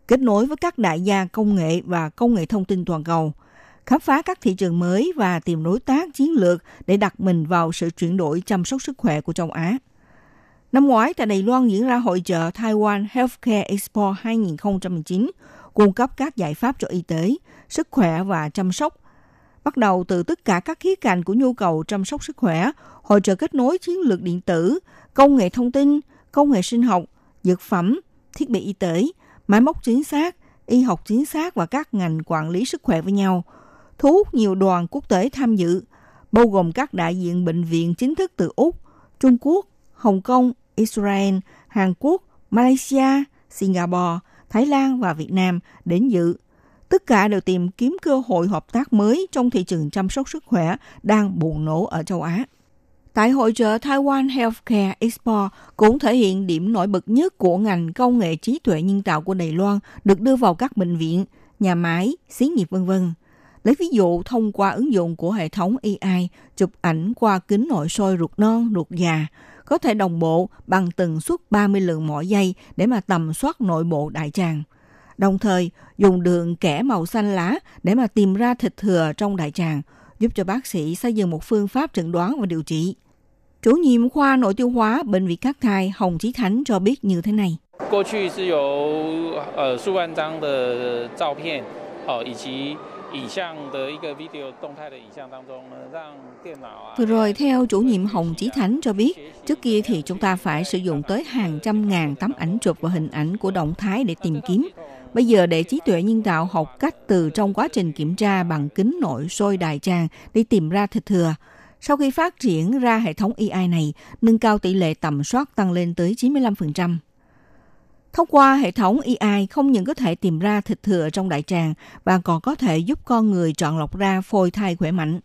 kết nối với các đại gia công nghệ và công nghệ thông tin toàn cầu – khám phá các thị trường mới và tìm đối tác chiến lược để đặt mình vào sự chuyển đổi chăm sóc sức khỏe của châu Á. Năm ngoái tại Đài Loan diễn ra hội trợ Taiwan Healthcare Expo 2019, cung cấp các giải pháp cho y tế, sức khỏe và chăm sóc. Bắt đầu từ tất cả các khía cạnh của nhu cầu chăm sóc sức khỏe, hội trợ kết nối chiến lược điện tử, công nghệ thông tin, công nghệ sinh học, dược phẩm, thiết bị y tế, máy móc chính xác, y học chính xác và các ngành quản lý sức khỏe với nhau – thu hút nhiều đoàn quốc tế tham dự, bao gồm các đại diện bệnh viện chính thức từ Úc, Trung Quốc, Hồng Kông, Israel, Hàn Quốc, Malaysia, Singapore, Thái Lan và Việt Nam đến dự. Tất cả đều tìm kiếm cơ hội hợp tác mới trong thị trường chăm sóc sức khỏe đang bùng nổ ở châu Á. Tại hội trợ Taiwan Healthcare Expo cũng thể hiện điểm nổi bật nhất của ngành công nghệ trí tuệ nhân tạo của Đài Loan được đưa vào các bệnh viện, nhà máy, xí nghiệp vân vân. Lấy ví dụ thông qua ứng dụng của hệ thống AI chụp ảnh qua kính nội soi ruột non, ruột già, có thể đồng bộ bằng tần suất 30 lần mỗi giây để mà tầm soát nội bộ đại tràng. Đồng thời, dùng đường kẻ màu xanh lá để mà tìm ra thịt thừa trong đại tràng, giúp cho bác sĩ xây dựng một phương pháp chẩn đoán và điều trị. Chủ nhiệm khoa nội tiêu hóa Bệnh viện Cát Thai Hồng Chí Thánh cho biết như thế này. 过 Vừa rồi, theo chủ nhiệm Hồng Chí Thánh cho biết, trước kia thì chúng ta phải sử dụng tới hàng trăm ngàn tấm ảnh chụp và hình ảnh của động thái để tìm kiếm. Bây giờ để trí tuệ nhân tạo học cách từ trong quá trình kiểm tra bằng kính nội sôi đại tràng để tìm ra thịt thừa. Sau khi phát triển ra hệ thống AI này, nâng cao tỷ lệ tầm soát tăng lên tới 95%. Thông qua hệ thống AI không những có thể tìm ra thịt thừa trong đại tràng và còn có thể giúp con người chọn lọc ra phôi thai khỏe mạnh.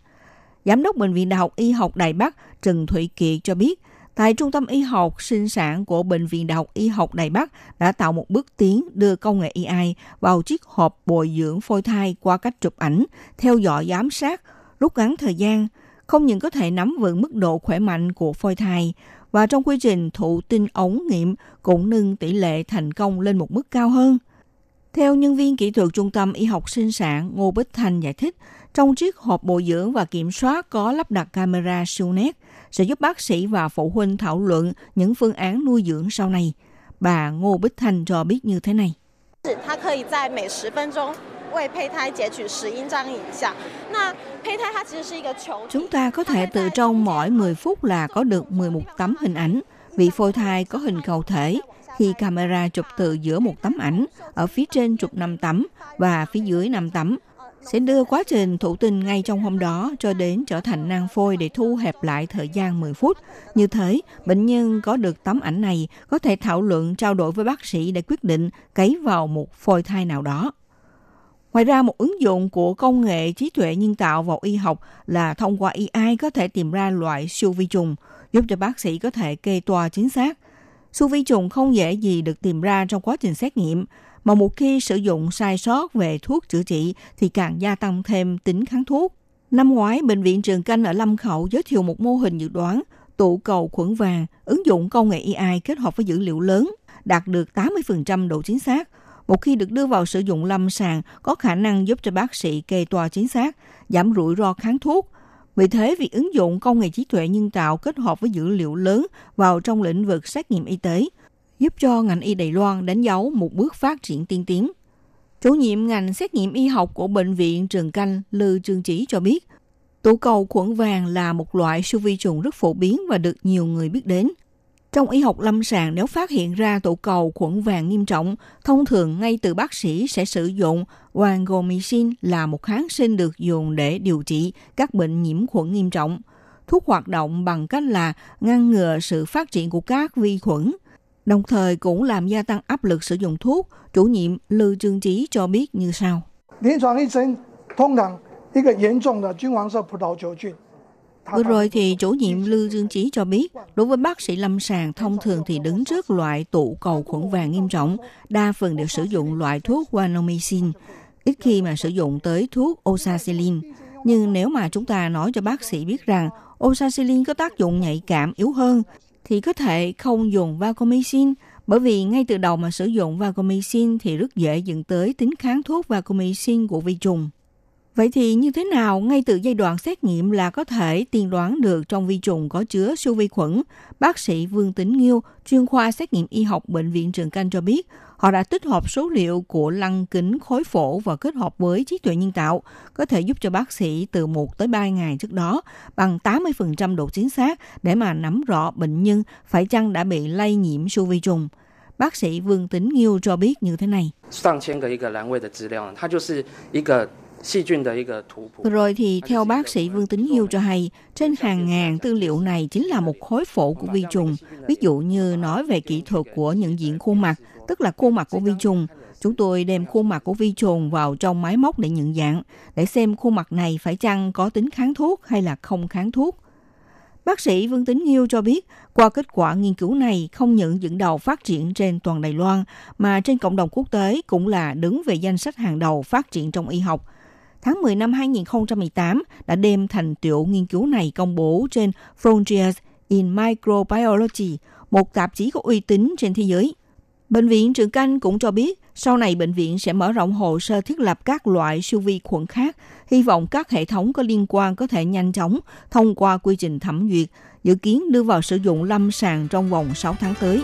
Giám đốc Bệnh viện Đại học Y học Đài Bắc Trần Thụy Kiệt cho biết, tại Trung tâm Y học sinh sản của Bệnh viện Đại học Y học Đài Bắc đã tạo một bước tiến đưa công nghệ AI vào chiếc hộp bồi dưỡng phôi thai qua cách chụp ảnh, theo dõi giám sát, rút ngắn thời gian, không những có thể nắm vững mức độ khỏe mạnh của phôi thai, và trong quy trình thụ tinh ống nghiệm cũng nâng tỷ lệ thành công lên một mức cao hơn. Theo nhân viên kỹ thuật Trung tâm Y học sinh sản Ngô Bích Thành giải thích, trong chiếc hộp bồi dưỡng và kiểm soát có lắp đặt camera siêu nét sẽ giúp bác sĩ và phụ huynh thảo luận những phương án nuôi dưỡng sau này. Bà Ngô Bích Thành cho biết như thế này. 它可以在每十分钟为胚胎截取十英张影像。那胚胎它其实是一个球体 Chúng ta có thể từ trong mỗi 10 phút là có được 11 tấm hình ảnh. Vì phôi thai có hình cầu thể, khi camera chụp từ giữa một tấm ảnh, ở phía trên chụp 5 tấm và phía dưới 5 tấm, sẽ đưa quá trình thụ tinh ngay trong hôm đó cho đến trở thành nang phôi để thu hẹp lại thời gian 10 phút. Như thế, bệnh nhân có được tấm ảnh này có thể thảo luận trao đổi với bác sĩ để quyết định cấy vào một phôi thai nào đó. Ngoài ra, một ứng dụng của công nghệ trí tuệ nhân tạo vào y học là thông qua AI có thể tìm ra loại siêu vi trùng, giúp cho bác sĩ có thể kê toa chính xác. Siêu vi trùng không dễ gì được tìm ra trong quá trình xét nghiệm, mà một khi sử dụng sai sót về thuốc chữa trị thì càng gia tăng thêm tính kháng thuốc. Năm ngoái, Bệnh viện Trường Canh ở Lâm Khẩu giới thiệu một mô hình dự đoán tụ cầu khuẩn vàng ứng dụng công nghệ AI kết hợp với dữ liệu lớn, đạt được 80% độ chính xác. Một khi được đưa vào sử dụng lâm sàng, có khả năng giúp cho bác sĩ kê toa chính xác, giảm rủi ro kháng thuốc. Vì thế, việc ứng dụng công nghệ trí tuệ nhân tạo kết hợp với dữ liệu lớn vào trong lĩnh vực xét nghiệm y tế giúp cho ngành y Đài Loan đánh dấu một bước phát triển tiên tiến. Chủ nhiệm ngành xét nghiệm y học của Bệnh viện Trường Canh Lư Trương Chỉ cho biết, tụ cầu khuẩn vàng là một loại siêu vi trùng rất phổ biến và được nhiều người biết đến. Trong y học lâm sàng, nếu phát hiện ra tụ cầu khuẩn vàng nghiêm trọng, thông thường ngay từ bác sĩ sẽ sử dụng vancomycin là một kháng sinh được dùng để điều trị các bệnh nhiễm khuẩn nghiêm trọng. Thuốc hoạt động bằng cách là ngăn ngừa sự phát triển của các vi khuẩn, đồng thời cũng làm gia tăng áp lực sử dụng thuốc. Chủ nhiệm Lư Trương Trí cho biết như sau. 临床医生通常一个严重的金黄色葡萄球菌， Vừa rồi thì chủ nhiệm Lưu Dương Chí cho biết, đối với bác sĩ lâm sàng thông thường thì đứng trước loại tụ cầu khuẩn vàng nghiêm trọng, đa phần đều sử dụng loại thuốc guanomycin, ít khi mà sử dụng tới thuốc oxacillin. Nhưng nếu mà chúng ta nói cho bác sĩ biết rằng oxacillin có tác dụng nhạy cảm yếu hơn, thì có thể không dùng vancomycin, bởi vì ngay từ đầu mà sử dụng vancomycin thì rất dễ dẫn tới tính kháng thuốc vancomycin của vi trùng. Vậy thì như thế nào ngay từ giai đoạn xét nghiệm là có thể tiên đoán được trong vi trùng có chứa siêu vi khuẩn? Bác sĩ Vương Tính Nghiêu, chuyên khoa xét nghiệm y học Bệnh viện Trường Canh cho biết, họ đã tích hợp số liệu của lăng kính khối phổ và kết hợp với trí tuệ nhân tạo, có thể giúp cho bác sĩ từ 1 tới 3 ngày trước đó bằng 80% độ chính xác để mà nắm rõ bệnh nhân phải chăng đã bị lây nhiễm siêu vi trùng. Bác sĩ Vương Tính Nghiêu cho biết như thế này. Rồi thì theo bác sĩ Vương Tính Hiêu cho hay, trên hàng ngàn tư liệu này chính là một khối phổ của vi trùng. Ví dụ như nói về kỹ thuật của nhận diện khuôn mặt, tức là khuôn mặt của vi trùng. Chúng tôi đem khuôn mặt của vi trùng vào trong máy móc để nhận dạng, để xem khuôn mặt này phải chăng có tính kháng thuốc hay là không kháng thuốc. Bác sĩ Vương Tính Nghiêu cho biết, qua kết quả nghiên cứu này không những dẫn đầu phát triển trên toàn Đài Loan, mà trên cộng đồng quốc tế cũng là đứng về danh sách hàng đầu phát triển trong y học – Tháng 10 năm 2018 đã đem thành tựu nghiên cứu này công bố trên Frontiers in Microbiology, một tạp chí có uy tín trên thế giới. Bệnh viện Trường Canh cũng cho biết sau này bệnh viện sẽ mở rộng hồ sơ thiết lập các loại siêu vi khuẩn khác, hy vọng các hệ thống có liên quan có thể nhanh chóng thông qua quy trình thẩm duyệt, dự kiến đưa vào sử dụng lâm sàng trong vòng 6 tháng tới.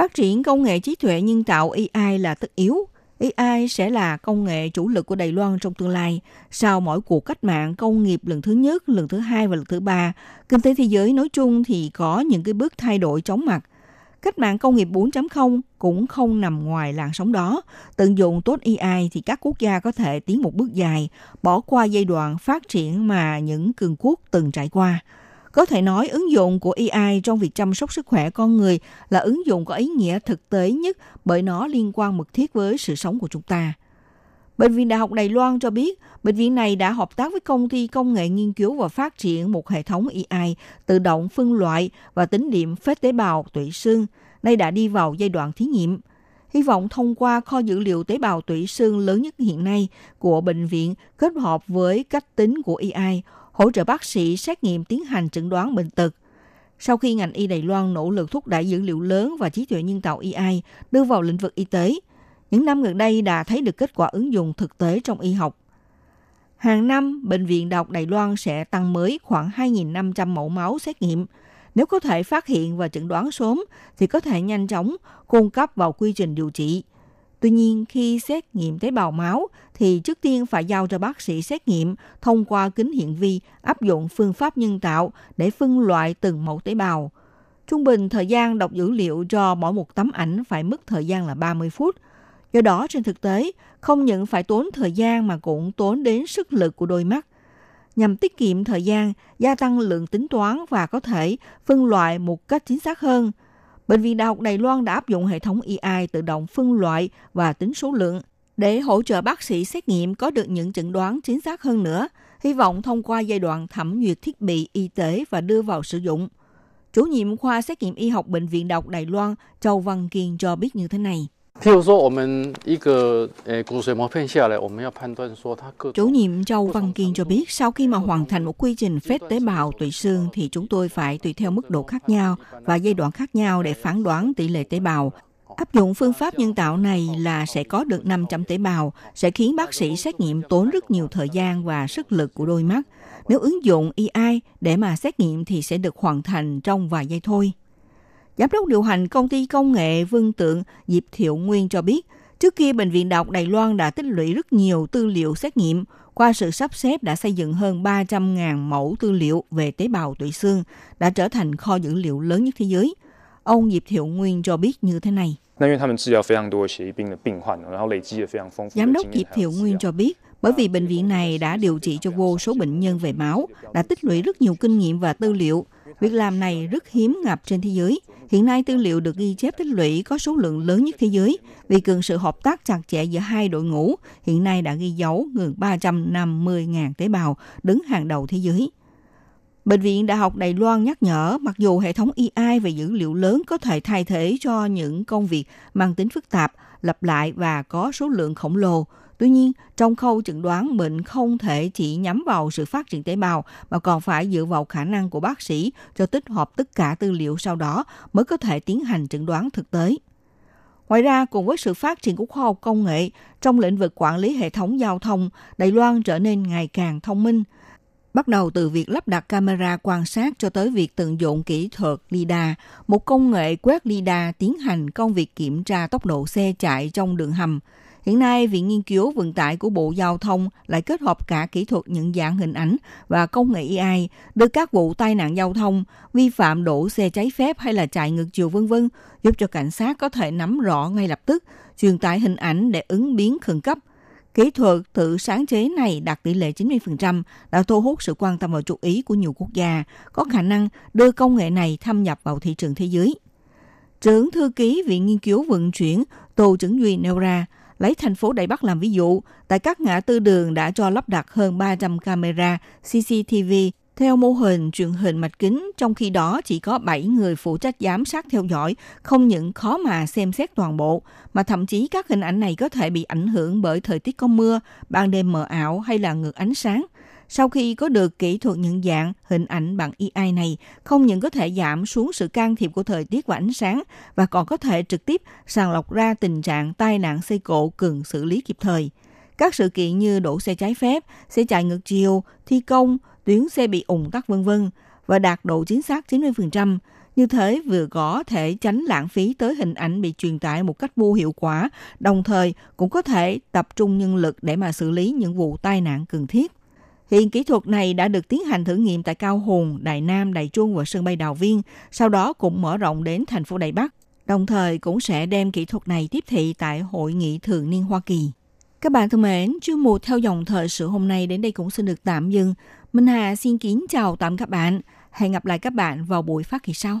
Phát triển công nghệ trí tuệ nhân tạo AI là tất yếu. AI sẽ là công nghệ chủ lực của Đài Loan trong tương lai. Sau mỗi cuộc cách mạng công nghiệp lần thứ nhất, lần thứ hai và lần thứ ba, kinh tế thế giới nói chung thì có những cái bước thay đổi chóng mặt. Cách mạng công nghiệp 4.0 cũng không nằm ngoài làn sóng đó. Tận dụng tốt AI thì các quốc gia có thể tiến một bước dài, bỏ qua giai đoạn phát triển mà những cường quốc từng trải qua. Có thể nói ứng dụng của AI trong việc chăm sóc sức khỏe con người là ứng dụng có ý nghĩa thực tế nhất bởi nó liên quan mật thiết với sự sống của chúng ta. Bệnh viện Đại học Đài Loan cho biết, bệnh viện này đã hợp tác với công ty công nghệ nghiên cứu và phát triển một hệ thống AI tự động phân loại và tính điểm phết tế bào tủy xương. nay đã đi vào giai đoạn thí nghiệm. Hy vọng thông qua kho dữ liệu tế bào tủy xương lớn nhất hiện nay của bệnh viện kết hợp với cách tính của AI, hỗ trợ bác sĩ xét nghiệm tiến hành chẩn đoán bệnh tật. Sau khi ngành y Đài Loan nỗ lực thúc đẩy dữ liệu lớn và trí tuệ nhân tạo AI đưa vào lĩnh vực y tế, những năm gần đây đã thấy được kết quả ứng dụng thực tế trong y học. Hàng năm, Bệnh viện Đại học Đài Loan sẽ tăng mới khoảng 2.500 mẫu máu xét nghiệm. Nếu có thể phát hiện và chẩn đoán sớm thì có thể nhanh chóng cung cấp vào quy trình điều trị. Tuy nhiên, khi xét nghiệm tế bào máu thì trước tiên phải giao cho bác sĩ xét nghiệm thông qua kính hiển vi áp dụng phương pháp nhân tạo để phân loại từng mẫu tế bào. Trung bình thời gian đọc dữ liệu cho mỗi một tấm ảnh phải mất thời gian là 30 phút. Do đó trên thực tế, không những phải tốn thời gian mà cũng tốn đến sức lực của đôi mắt. Nhằm tiết kiệm thời gian, gia tăng lượng tính toán và có thể phân loại một cách chính xác hơn. Bệnh viện Đại học Đài Loan đã áp dụng hệ thống AI tự động phân loại và tính số lượng để hỗ trợ bác sĩ xét nghiệm có được những chẩn đoán chính xác hơn nữa, hy vọng thông qua giai đoạn thẩm duyệt thiết bị y tế và đưa vào sử dụng. Chủ nhiệm khoa xét nghiệm y học Bệnh viện Đại học Đài Loan Châu Văn Kiên cho biết như thế này. 譬如说，我们一个呃骨髓膜片下来，我们要判断说它各 Chủ nhiệm Châu Văn Kiên cho biết sau khi mà hoàn thành một quy trình phết tế bào tụy xương thì chúng tôi phải tùy theo mức độ khác nhau và giai đoạn khác nhau để phán đoán tỷ lệ tế bào. Áp dụng phương pháp nhân tạo này là sẽ có được 500 tế bào, sẽ khiến bác sĩ xét nghiệm tốn rất nhiều thời gian và sức lực của đôi mắt. Nếu ứng dụng AI để mà xét nghiệm thì sẽ được hoàn thành trong vài giây thôi. Giám đốc điều hành công ty công nghệ Vương Tượng Diệp Thiệu Nguyên cho biết, trước kia Bệnh viện Đại học Đài Loan đã tích lũy rất nhiều tư liệu xét nghiệm. Qua sự sắp xếp đã xây dựng hơn 300.000 mẫu tư liệu về tế bào tủy xương, đã trở thành kho dữ liệu lớn nhất thế giới. Ông Diệp Thiệu Nguyên cho biết như thế này. Giám đốc Diệp Thiệu Nguyên cho biết, bởi vì bệnh viện này đã điều trị cho vô số bệnh nhân về máu, đã tích lũy rất nhiều kinh nghiệm và tư liệu. Việc làm này rất hiếm ngập trên thế giới. Hiện nay tư liệu được ghi chép tích lũy có số lượng lớn nhất thế giới vì cần sự hợp tác chặt chẽ giữa hai đội ngũ. Hiện nay đã ghi dấu gần 350.000 tế bào đứng hàng đầu thế giới. Bệnh viện Đại học Đài Loan nhắc nhở mặc dù hệ thống e AI về dữ liệu lớn có thể thay thế cho những công việc mang tính phức tạp, lặp lại và có số lượng khổng lồ, Tuy nhiên, trong khâu chẩn đoán bệnh không thể chỉ nhắm vào sự phát triển tế bào mà còn phải dựa vào khả năng của bác sĩ cho tích hợp tất cả tư liệu sau đó mới có thể tiến hành chẩn đoán thực tế. Ngoài ra, cùng với sự phát triển của khoa học công nghệ trong lĩnh vực quản lý hệ thống giao thông, Đài Loan trở nên ngày càng thông minh. Bắt đầu từ việc lắp đặt camera quan sát cho tới việc tận dụng kỹ thuật LIDAR, một công nghệ quét LIDAR tiến hành công việc kiểm tra tốc độ xe chạy trong đường hầm. Hiện nay, Viện Nghiên cứu Vận tải của Bộ Giao thông lại kết hợp cả kỹ thuật nhận dạng hình ảnh và công nghệ AI đưa các vụ tai nạn giao thông, vi phạm đổ xe trái phép hay là chạy ngược chiều vân vân, giúp cho cảnh sát có thể nắm rõ ngay lập tức, truyền tải hình ảnh để ứng biến khẩn cấp. Kỹ thuật tự sáng chế này đạt tỷ lệ 90% đã thu hút sự quan tâm và chú ý của nhiều quốc gia, có khả năng đưa công nghệ này thâm nhập vào thị trường thế giới. Trưởng thư ký Viện Nghiên cứu Vận chuyển Tô Chứng Duy nêu ra, lấy thành phố Đài Bắc làm ví dụ, tại các ngã tư đường đã cho lắp đặt hơn 300 camera CCTV theo mô hình truyền hình mạch kính, trong khi đó chỉ có 7 người phụ trách giám sát theo dõi, không những khó mà xem xét toàn bộ, mà thậm chí các hình ảnh này có thể bị ảnh hưởng bởi thời tiết có mưa, ban đêm mờ ảo hay là ngược ánh sáng. Sau khi có được kỹ thuật nhận dạng hình ảnh bằng AI này, không những có thể giảm xuống sự can thiệp của thời tiết và ánh sáng, và còn có thể trực tiếp sàng lọc ra tình trạng tai nạn xe cộ cần xử lý kịp thời. Các sự kiện như đổ xe trái phép, xe chạy ngược chiều, thi công, tuyến xe bị ủng tắc vân vân và đạt độ chính xác 90%. Như thế vừa có thể tránh lãng phí tới hình ảnh bị truyền tải một cách vô hiệu quả, đồng thời cũng có thể tập trung nhân lực để mà xử lý những vụ tai nạn cần thiết. Hiện kỹ thuật này đã được tiến hành thử nghiệm tại Cao Hùng, Đài Nam, Đài Trung và sân bay Đào Viên, sau đó cũng mở rộng đến thành phố Đài Bắc. Đồng thời cũng sẽ đem kỹ thuật này tiếp thị tại Hội nghị thường niên Hoa Kỳ. Các bạn thân mến, chuyên mục theo dòng thời sự hôm nay đến đây cũng xin được tạm dừng. Minh Hà xin kính chào tạm các bạn. Hẹn gặp lại các bạn vào buổi phát kỳ sau.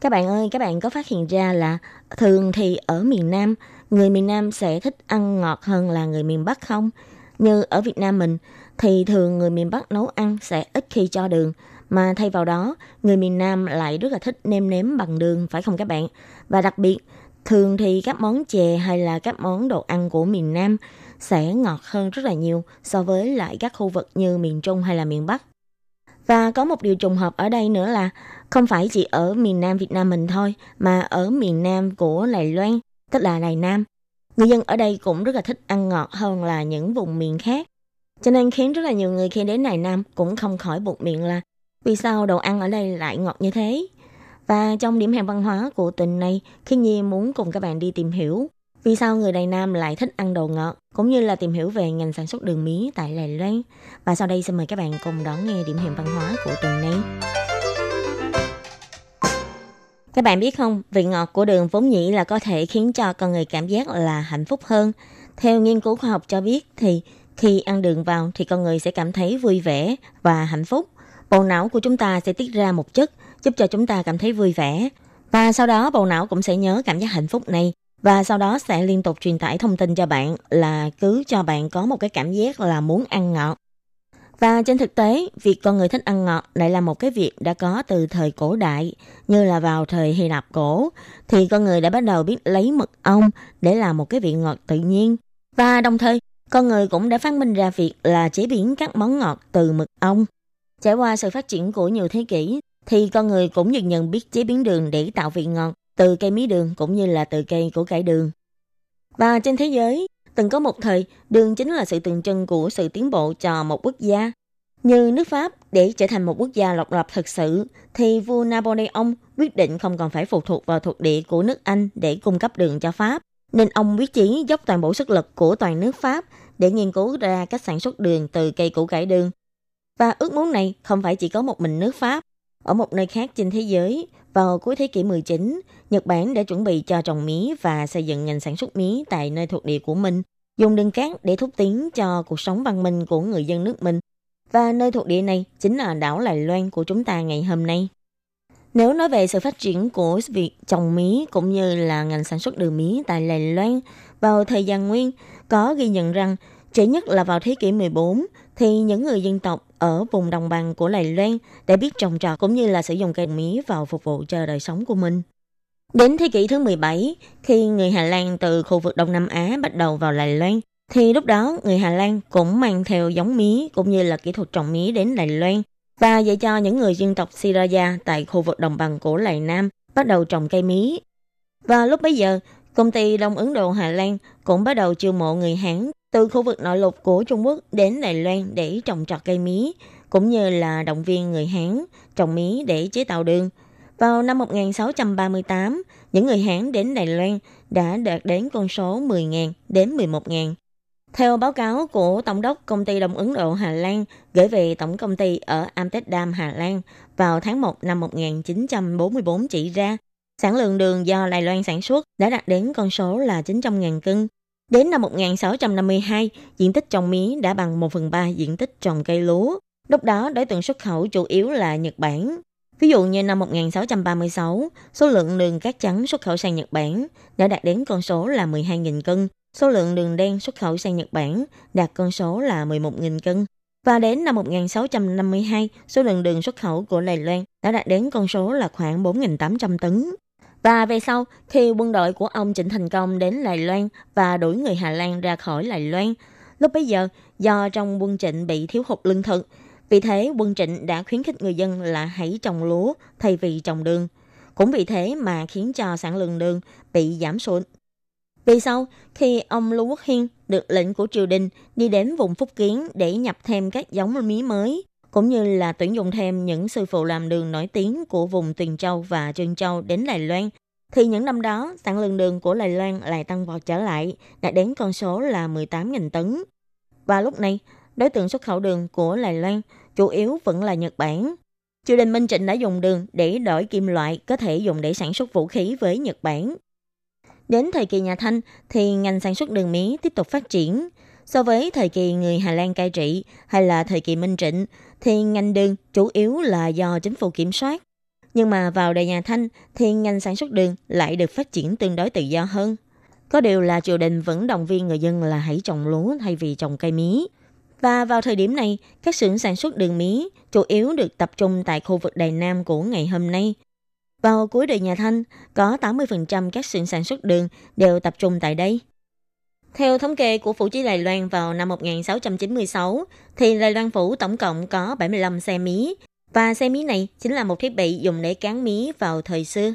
Các bạn ơi, các bạn có phát hiện ra là thường thì ở miền Nam, người miền Nam sẽ thích ăn ngọt hơn là người miền Bắc không? Như ở Việt Nam mình, thì thường người miền Bắc nấu ăn sẽ ít khi cho đường, mà thay vào đó, người miền Nam lại rất là thích nêm nếm bằng đường, phải không các bạn? Và đặc biệt, thường thì các món chè hay là các món đồ ăn của miền Nam sẽ ngọt hơn rất là nhiều so với lại các khu vực như miền Trung hay là miền Bắc. Và có một điều trùng hợp ở đây nữa là không phải chỉ ở miền Nam Việt Nam mình thôi, mà ở miền Nam của Đài Loan, tức là Đài Nam. Người dân ở đây cũng rất là thích ăn ngọt hơn là những vùng miền khác. Cho nên khiến rất là nhiều người khi đến Đài Nam cũng không khỏi buộc miệng là vì sao đồ ăn ở đây lại ngọt như thế. Và trong điểm hẹn văn hóa của tuần này, khi Nhi muốn cùng các bạn đi tìm hiểu vì sao người Đài Nam lại thích ăn đồ ngọt, cũng như là tìm hiểu về ngành sản xuất đường mía tại Đài Loan. Và sau đây xin mời các bạn cùng đón nghe điểm hẹn văn hóa của tuần này. Các bạn biết không, vị ngọt của đường vốn nhĩ là có thể khiến cho con người cảm giác là hạnh phúc hơn. Theo nghiên cứu khoa học cho biết thì khi ăn đường vào thì con người sẽ cảm thấy vui vẻ và hạnh phúc. Bộ não của chúng ta sẽ tiết ra một chất giúp cho chúng ta cảm thấy vui vẻ. Và sau đó bộ não cũng sẽ nhớ cảm giác hạnh phúc này và sau đó sẽ liên tục truyền tải thông tin cho bạn là cứ cho bạn có một cái cảm giác là muốn ăn ngọt. Và trên thực tế, việc con người thích ăn ngọt lại là một cái việc đã có từ thời cổ đại, như là vào thời Hy Lạp cổ, thì con người đã bắt đầu biết lấy mật ong để làm một cái vị ngọt tự nhiên. Và đồng thời, con người cũng đã phát minh ra việc là chế biến các món ngọt từ mật ong. Trải qua sự phát triển của nhiều thế kỷ, thì con người cũng dần dần biết chế biến đường để tạo vị ngọt từ cây mía đường cũng như là từ cây củ cải đường. Và trên thế giới, từng có một thời, đường chính là sự tượng trưng của sự tiến bộ cho một quốc gia. Như nước Pháp, để trở thành một quốc gia độc lập thực sự, thì vua Napoleon quyết định không còn phải phụ thuộc vào thuộc địa của nước Anh để cung cấp đường cho Pháp. Nên ông quyết chí dốc toàn bộ sức lực của toàn nước Pháp để nghiên cứu ra cách sản xuất đường từ cây củ cải đường. Và ước muốn này không phải chỉ có một mình nước Pháp. Ở một nơi khác trên thế giới, vào cuối thế kỷ 19, Nhật Bản đã chuẩn bị cho trồng mía và xây dựng ngành sản xuất mía tại nơi thuộc địa của mình, dùng đường cát để thúc tiến cho cuộc sống văn minh của người dân nước mình. Và nơi thuộc địa này chính là đảo Lài Loan của chúng ta ngày hôm nay. Nếu nói về sự phát triển của việc trồng mía cũng như là ngành sản xuất đường mía tại Lài Loan vào thời gian nguyên, có ghi nhận rằng chỉ nhất là vào thế kỷ 14 thì những người dân tộc ở vùng đồng bằng của Lài Loan đã biết trồng trọt cũng như là sử dụng cây mía vào phục vụ cho đời sống của mình. Đến thế kỷ thứ 17, khi người Hà Lan từ khu vực Đông Nam Á bắt đầu vào Lài Loan, thì lúc đó người Hà Lan cũng mang theo giống mía cũng như là kỹ thuật trồng mía đến Lài Loan và dạy cho những người dân tộc Siraya tại khu vực đồng bằng của Lài Nam bắt đầu trồng cây mía. Và lúc bấy giờ, công ty Đông Ấn Độ Hà Lan cũng bắt đầu chiêu mộ người Hán từ khu vực nội lục của Trung Quốc đến Đài Loan để trồng trọt cây mía, cũng như là động viên người Hán trồng mía để chế tạo đường. Vào năm 1638, những người Hán đến Đài Loan đã đạt đến con số 10.000 đến 11.000. Theo báo cáo của Tổng đốc Công ty Đông Ấn Độ Hà Lan gửi về Tổng công ty ở Amsterdam, Hà Lan vào tháng 1 năm 1944 chỉ ra, sản lượng đường do Đài Loan sản xuất đã đạt đến con số là 900.000 cân. Đến năm 1652, diện tích trồng mía đã bằng 1 phần 3 diện tích trồng cây lúa. Lúc đó, đối tượng xuất khẩu chủ yếu là Nhật Bản. Ví dụ như năm 1636, số lượng đường cát trắng xuất khẩu sang Nhật Bản đã đạt đến con số là 12.000 cân, số lượng đường đen xuất khẩu sang Nhật Bản đạt con số là 11.000 cân. Và đến năm 1652, số lượng đường xuất khẩu của Đài Loan đã đạt đến con số là khoảng 4.800 tấn. Và về sau, khi quân đội của ông Trịnh Thành Công đến Đài Loan và đuổi người Hà Lan ra khỏi Đài Loan, lúc bấy giờ do trong quân Trịnh bị thiếu hụt lương thực, vì thế quân Trịnh đã khuyến khích người dân là hãy trồng lúa thay vì trồng đường. Cũng vì thế mà khiến cho sản lượng đường bị giảm sút. Vì sau, khi ông Lưu Quốc Hiên được lệnh của triều đình đi đến vùng Phúc Kiến để nhập thêm các giống mía mới, cũng như là tuyển dụng thêm những sư phụ làm đường nổi tiếng của vùng Tuyền Châu và Trân Châu đến Đài Loan, thì những năm đó sản lượng đường của Đài Loan lại tăng vọt trở lại, đạt đến con số là 18.000 tấn. Và lúc này, đối tượng xuất khẩu đường của Đài Loan chủ yếu vẫn là Nhật Bản. Triều đình Minh Trịnh đã dùng đường để đổi kim loại có thể dùng để sản xuất vũ khí với Nhật Bản. Đến thời kỳ nhà Thanh thì ngành sản xuất đường mía tiếp tục phát triển. So với thời kỳ người Hà Lan cai trị hay là thời kỳ Minh Trịnh thì ngành đường chủ yếu là do chính phủ kiểm soát. Nhưng mà vào đời nhà Thanh thì ngành sản xuất đường lại được phát triển tương đối tự do hơn. Có điều là triều đình vẫn động viên người dân là hãy trồng lúa thay vì trồng cây mía. Và vào thời điểm này, các xưởng sản xuất đường mía chủ yếu được tập trung tại khu vực Đài Nam của ngày hôm nay. Vào cuối đời nhà Thanh, có 80% các xưởng sản xuất đường đều tập trung tại đây. Theo thống kê của Phủ Chí Đài Loan vào năm 1696, thì Đài Loan Phủ tổng cộng có 75 xe mía, và xe mía này chính là một thiết bị dùng để cán mía vào thời xưa.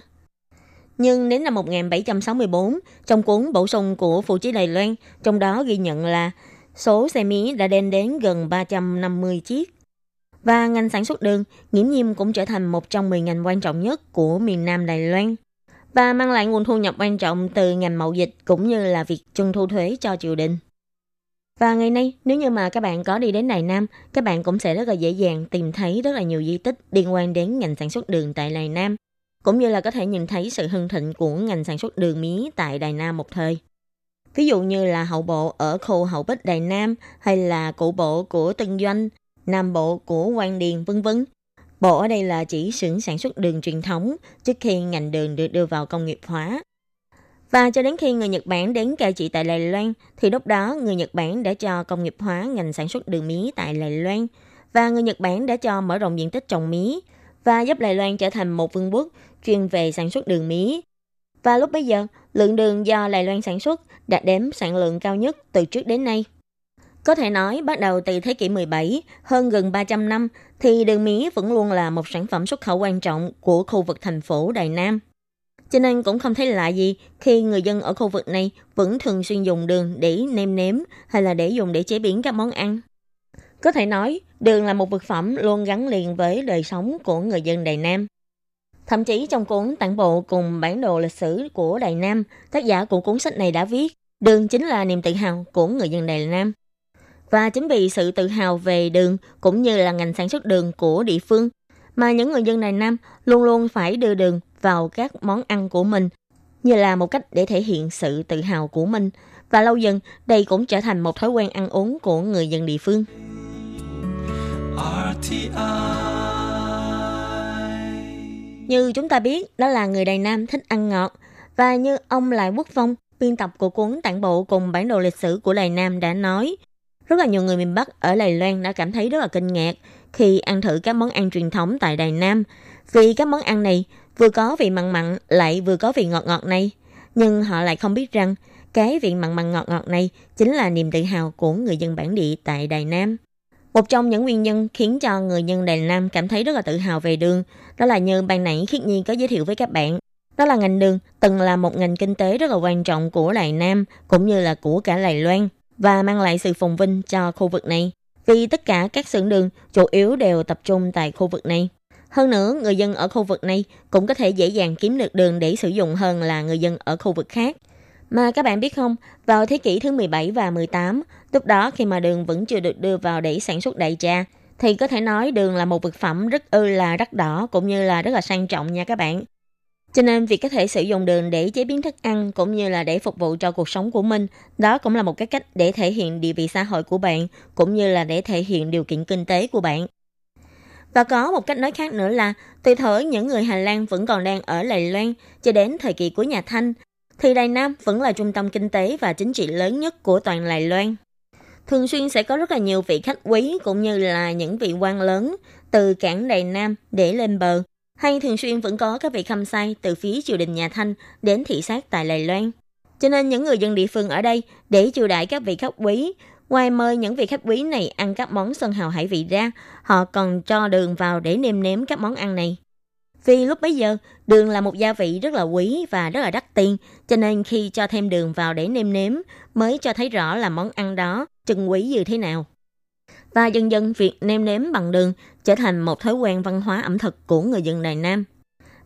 Nhưng đến năm 1764, trong cuốn bổ sung của Phủ Chí Đài Loan, trong đó ghi nhận là số xe mía đã đem đến gần 350 chiếc. Và ngành sản xuất đường nghiễm nhiên cũng trở thành một trong 10 ngành quan trọng nhất của miền Nam Đài Loan và mang lại nguồn thu nhập quan trọng từ ngành mậu dịch cũng như là việc trưng thu thuế cho triều đình. Và ngày nay, nếu như mà các bạn có đi đến Đài Nam, các bạn cũng sẽ rất là dễ dàng tìm thấy rất là nhiều di tích liên quan đến ngành sản xuất đường tại Đài Nam, cũng như là có thể nhìn thấy sự hưng thịnh của ngành sản xuất đường mía tại Đài Nam một thời. Ví dụ như là hậu bộ ở khu hậu bích Đài Nam hay là cụ bộ của Tân Doanh, Nam bộ của Quang Điền vân vân. Bộ ở đây là chỉ xưởng sản xuất đường truyền thống trước khi ngành đường được đưa vào công nghiệp hóa. Và cho đến khi người Nhật Bản đến cai trị tại Đài Loan, thì lúc đó người Nhật Bản đã cho công nghiệp hóa ngành sản xuất đường mía tại Đài Loan. Và người Nhật Bản đã cho mở rộng diện tích trồng mía và giúp Đài Loan trở thành một vương quốc chuyên về sản xuất đường mía. Và lúc bấy giờ, lượng đường do Đài Loan sản xuất đã đếm sản lượng cao nhất từ trước đến nay. Có thể nói, bắt đầu từ thế kỷ 17, hơn gần 300 năm, thì đường mía vẫn luôn là một sản phẩm xuất khẩu quan trọng của khu vực thành phố Đài Nam. Cho nên cũng không thấy lạ gì khi người dân ở khu vực này vẫn thường xuyên dùng đường để nêm nếm hay là để dùng để chế biến các món ăn. Có thể nói, đường là một vật phẩm luôn gắn liền với đời sống của người dân Đài Nam. Thậm chí trong cuốn tản bộ cùng bản đồ lịch sử của Đài Nam, tác giả của cuốn sách này đã viết, đường chính là niềm tự hào của người dân Đài Nam. Và chính vì sự tự hào về đường cũng như là ngành sản xuất đường của địa phương, mà những người dân Đài Nam luôn luôn phải đưa đường vào các món ăn của mình như là một cách để thể hiện sự tự hào của mình. Và lâu dần, đây cũng trở thành một thói quen ăn uống của người dân địa phương. Như chúng ta biết, đó là người Đài Nam thích ăn ngọt. Và như ông Lại Quốc Phong, biên tập của cuốn tản bộ cùng bản đồ lịch sử của Đài Nam đã nói, rất là nhiều người miền Bắc ở Đài Loan đã cảm thấy rất là kinh ngạc khi ăn thử các món ăn truyền thống tại Đài Nam. Vì các món ăn này vừa có vị mặn mặn lại vừa có vị ngọt ngọt này. Nhưng họ lại không biết rằng cái vị mặn mặn ngọt ngọt này chính là niềm tự hào của người dân bản địa tại Đài Nam. Một trong những nguyên nhân khiến cho người dân Đài Nam cảm thấy rất là tự hào về đường, đó là như ban nãy Khiết Nhi có giới thiệu với các bạn. Đó là ngành đường từng là một ngành kinh tế rất là quan trọng của Đài Nam cũng như là của cả Đài Loan và mang lại sự phồn vinh cho khu vực này. Vì tất cả các xưởng đường chủ yếu đều tập trung tại khu vực này. Hơn nữa, người dân ở khu vực này cũng có thể dễ dàng kiếm được đường để sử dụng hơn là người dân ở khu vực khác. Mà các bạn biết không, vào thế kỷ thứ 17 và 18, lúc đó khi mà đường vẫn chưa được đưa vào để sản xuất đại trà, thì có thể nói đường là một vật phẩm rất ư là đắt đỏ cũng như là rất là sang trọng nha các bạn. Cho nên việc có thể sử dụng đường để chế biến thức ăn cũng như là để phục vụ cho cuộc sống của mình, đó cũng là một cái cách để thể hiện địa vị xã hội của bạn cũng như là để thể hiện điều kiện kinh tế của bạn. Và có một cách nói khác nữa là từ thời những người Hà Lan vẫn còn đang ở Đài Loan cho đến thời kỳ của nhà Thanh, thì Đài Nam vẫn là trung tâm kinh tế và chính trị lớn nhất của toàn Đài Loan. Thường xuyên sẽ có rất là nhiều vị khách quý cũng như là những vị quan lớn từ cảng Đài Nam để lên bờ, hay thường xuyên vẫn có các vị khâm sai từ phía triều đình nhà Thanh đến thị sát tại Lài Loan. Cho nên những người dân địa phương ở đây để chiêu đãi các vị khách quý Ngoài mời những vị khách quý này ăn các món sơn hào hải vị ra, họ còn cho đường vào để nêm nếm các món ăn này. Vì lúc bấy giờ, đường là một gia vị rất là quý và rất là đắt tiền, cho nên khi cho thêm đường vào để nêm nếm mới cho thấy rõ là món ăn đó trừng quý như thế nào. Và dần dần việc nêm nếm bằng đường trở thành một thói quen văn hóa ẩm thực của người dân Đài Nam.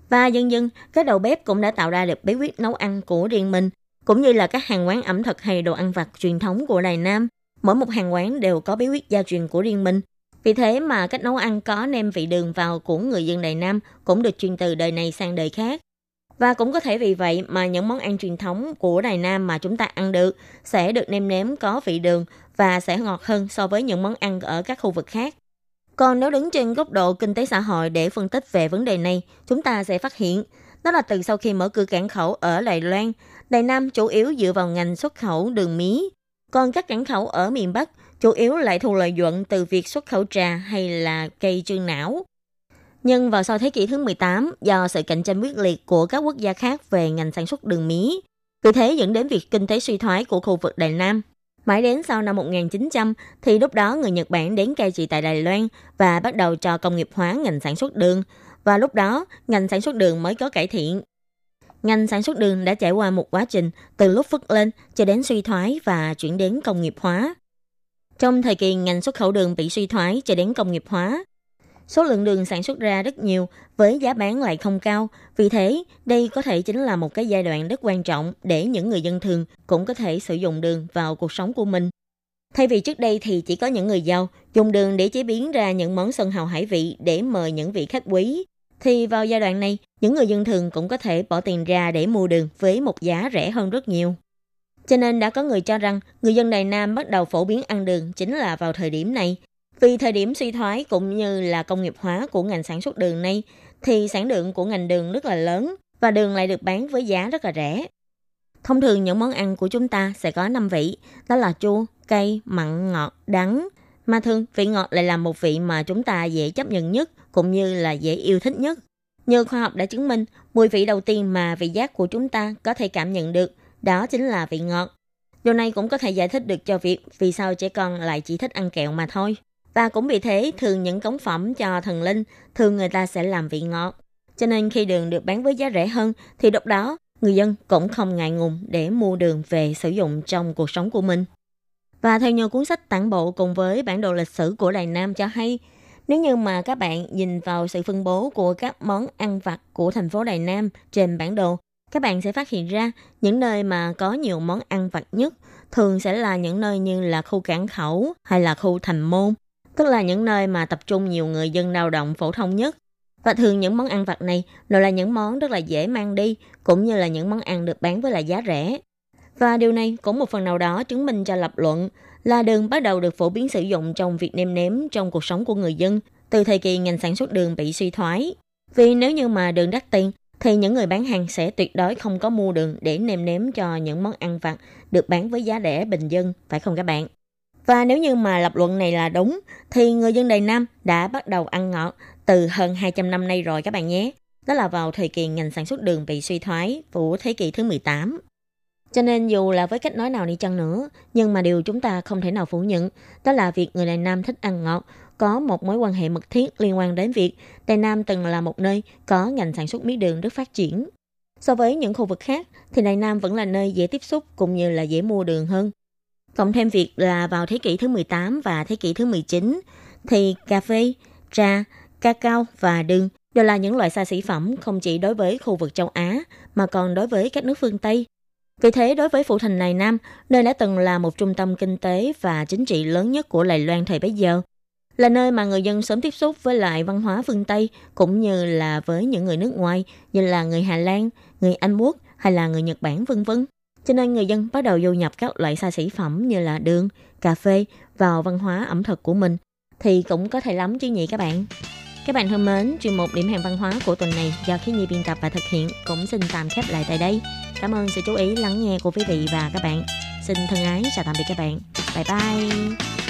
Và dần dần, các đầu bếp cũng đã tạo ra được bí quyết nấu ăn của riêng mình, cũng như là các hàng quán ẩm thực hay đồ ăn vặt truyền thống của Đài Nam. Mỗi một hàng quán đều có bí quyết gia truyền của riêng mình. Vì thế mà cách nấu ăn có nêm vị đường vào của người dân Đài Nam cũng được truyền từ đời này sang đời khác. Và cũng có thể vì vậy mà những món ăn truyền thống của Đài Nam mà chúng ta ăn được sẽ được nêm nếm có vị đường và sẽ ngọt hơn so với những món ăn ở các khu vực khác. Còn nếu đứng trên góc độ kinh tế xã hội để phân tích về vấn đề này, chúng ta sẽ phát hiện đó là từ sau khi mở cửa cảng khẩu ở Đài Loan, Đài Nam chủ yếu dựa vào ngành xuất khẩu đường mía, còn các cảng khẩu ở miền Bắc chủ yếu lại thu lợi nhuận từ việc xuất khẩu trà hay là cây trương não. Nhưng vào sau thế kỷ thứ 18, do sự cạnh tranh quyết liệt của các quốc gia khác về ngành sản xuất đường mía, cứ thế dẫn đến việc kinh tế suy thoái của khu vực Đài Nam. Mãi đến sau năm 1900 thì lúc đó người Nhật Bản đến cai trị tại Đài Loan và bắt đầu cho công nghiệp hóa ngành sản xuất đường. Và lúc đó, ngành sản xuất đường mới có cải thiện. Ngành sản xuất đường đã trải qua một quá trình từ lúc phất lên cho đến suy thoái và chuyển đến công nghiệp hóa. Trong thời kỳ ngành xuất khẩu đường bị suy thoái cho đến công nghiệp hóa, số lượng đường sản xuất ra rất nhiều với giá bán lại không cao. Vì thế, đây có thể chính là một cái giai đoạn rất quan trọng để những người dân thường cũng có thể sử dụng đường vào cuộc sống của mình. Thay vì trước đây thì chỉ có những người giàu dùng đường để chế biến ra những món sân hào hải vị để mời những vị khách quý, thì vào giai đoạn này, những người dân thường cũng có thể bỏ tiền ra để mua đường với một giá rẻ hơn rất nhiều. Cho nên đã có người cho rằng người dân Đài Nam bắt đầu phổ biến ăn đường chính là vào thời điểm này. Vì thời điểm suy thoái cũng như là công nghiệp hóa của ngành sản xuất đường này, thì sản lượng của ngành đường rất là lớn và đường lại được bán với giá rất là rẻ. Thông thường những món ăn của chúng ta sẽ có 5 vị, đó là chua, cay, mặn, ngọt, đắng. Mà thường vị ngọt lại là một vị mà chúng ta dễ chấp nhận nhất cũng như là dễ yêu thích nhất. Như khoa học đã chứng minh, mùi vị đầu tiên mà vị giác của chúng ta có thể cảm nhận được đó chính là vị ngọt. Điều này cũng có thể giải thích được cho việc vì sao trẻ con lại chỉ thích ăn kẹo mà thôi. Và cũng vì thế, thường những cống phẩm cho thần linh, thường người ta sẽ làm vị ngọt. Cho nên khi đường được bán với giá rẻ hơn, thì lúc đó người dân cũng không ngại ngùng để mua đường về sử dụng trong cuộc sống của mình. Và theo như cuốn sách tản bộ cùng với bản đồ lịch sử của Đài Nam cho hay, nếu như mà các bạn nhìn vào sự phân bố của các món ăn vặt của thành phố Đài Nam trên bản đồ, các bạn sẽ phát hiện ra những nơi mà có nhiều món ăn vặt nhất thường sẽ là những nơi như là khu cảng khẩu hay là khu thành môn, tức là những nơi mà tập trung nhiều người dân lao động phổ thông nhất. Và thường những món ăn vặt này đều là những món rất là dễ mang đi, cũng như là những món ăn được bán với lại giá rẻ. Và điều này cũng một phần nào đó chứng minh cho lập luận là đường bắt đầu được phổ biến sử dụng trong việc nêm nếm trong cuộc sống của người dân từ thời kỳ ngành sản xuất đường bị suy thoái. Vì nếu như mà đường đắt tiền thì những người bán hàng sẽ tuyệt đối không có mua đường để nêm nếm cho những món ăn vặt được bán với giá rẻ bình dân, phải không các bạn? Và nếu như mà lập luận này là đúng, thì người dân Đài Nam đã bắt đầu ăn ngọt từ hơn 200 năm nay rồi các bạn nhé. Đó là vào thời kỳ ngành sản xuất đường bị suy thoái của thế kỷ thứ 18. Cho nên dù là với cách nói nào đi chăng nữa, nhưng mà điều chúng ta không thể nào phủ nhận, đó là việc người Đài Nam thích ăn ngọt có một mối quan hệ mật thiết liên quan đến việc Đài Nam từng là một nơi có ngành sản xuất mía đường rất phát triển. So với những khu vực khác, thì Đài Nam vẫn là nơi dễ tiếp xúc cũng như là dễ mua đường hơn. Cộng thêm việc là vào thế kỷ thứ 18 và thế kỷ thứ 19, thì cà phê, trà, cacao và đường đều là những loại xa xỉ phẩm không chỉ đối với khu vực châu Á mà còn đối với các nước phương Tây. Vì thế, đối với phủ thành Đài Nam, nơi đã từng là một trung tâm kinh tế và chính trị lớn nhất của Đài Loan thời bấy giờ, là nơi mà người dân sớm tiếp xúc với lại văn hóa phương Tây cũng như là với những người nước ngoài như là người Hà Lan, người Anh Quốc hay là người Nhật Bản vân vân. Cho nên người dân bắt đầu du nhập các loại xa xỉ phẩm như là đường, cà phê vào văn hóa ẩm thực của mình thì cũng có thể lắm chứ nhỉ các bạn. Các bạn thân mến, chuyên mục điểm hẹn văn hóa của tuần này do Khí Nhi biên tập và thực hiện cũng xin tạm khép lại tại đây. Cảm ơn sự chú ý lắng nghe của quý vị và các bạn. Xin thân ái chào tạm biệt các bạn. Bye bye.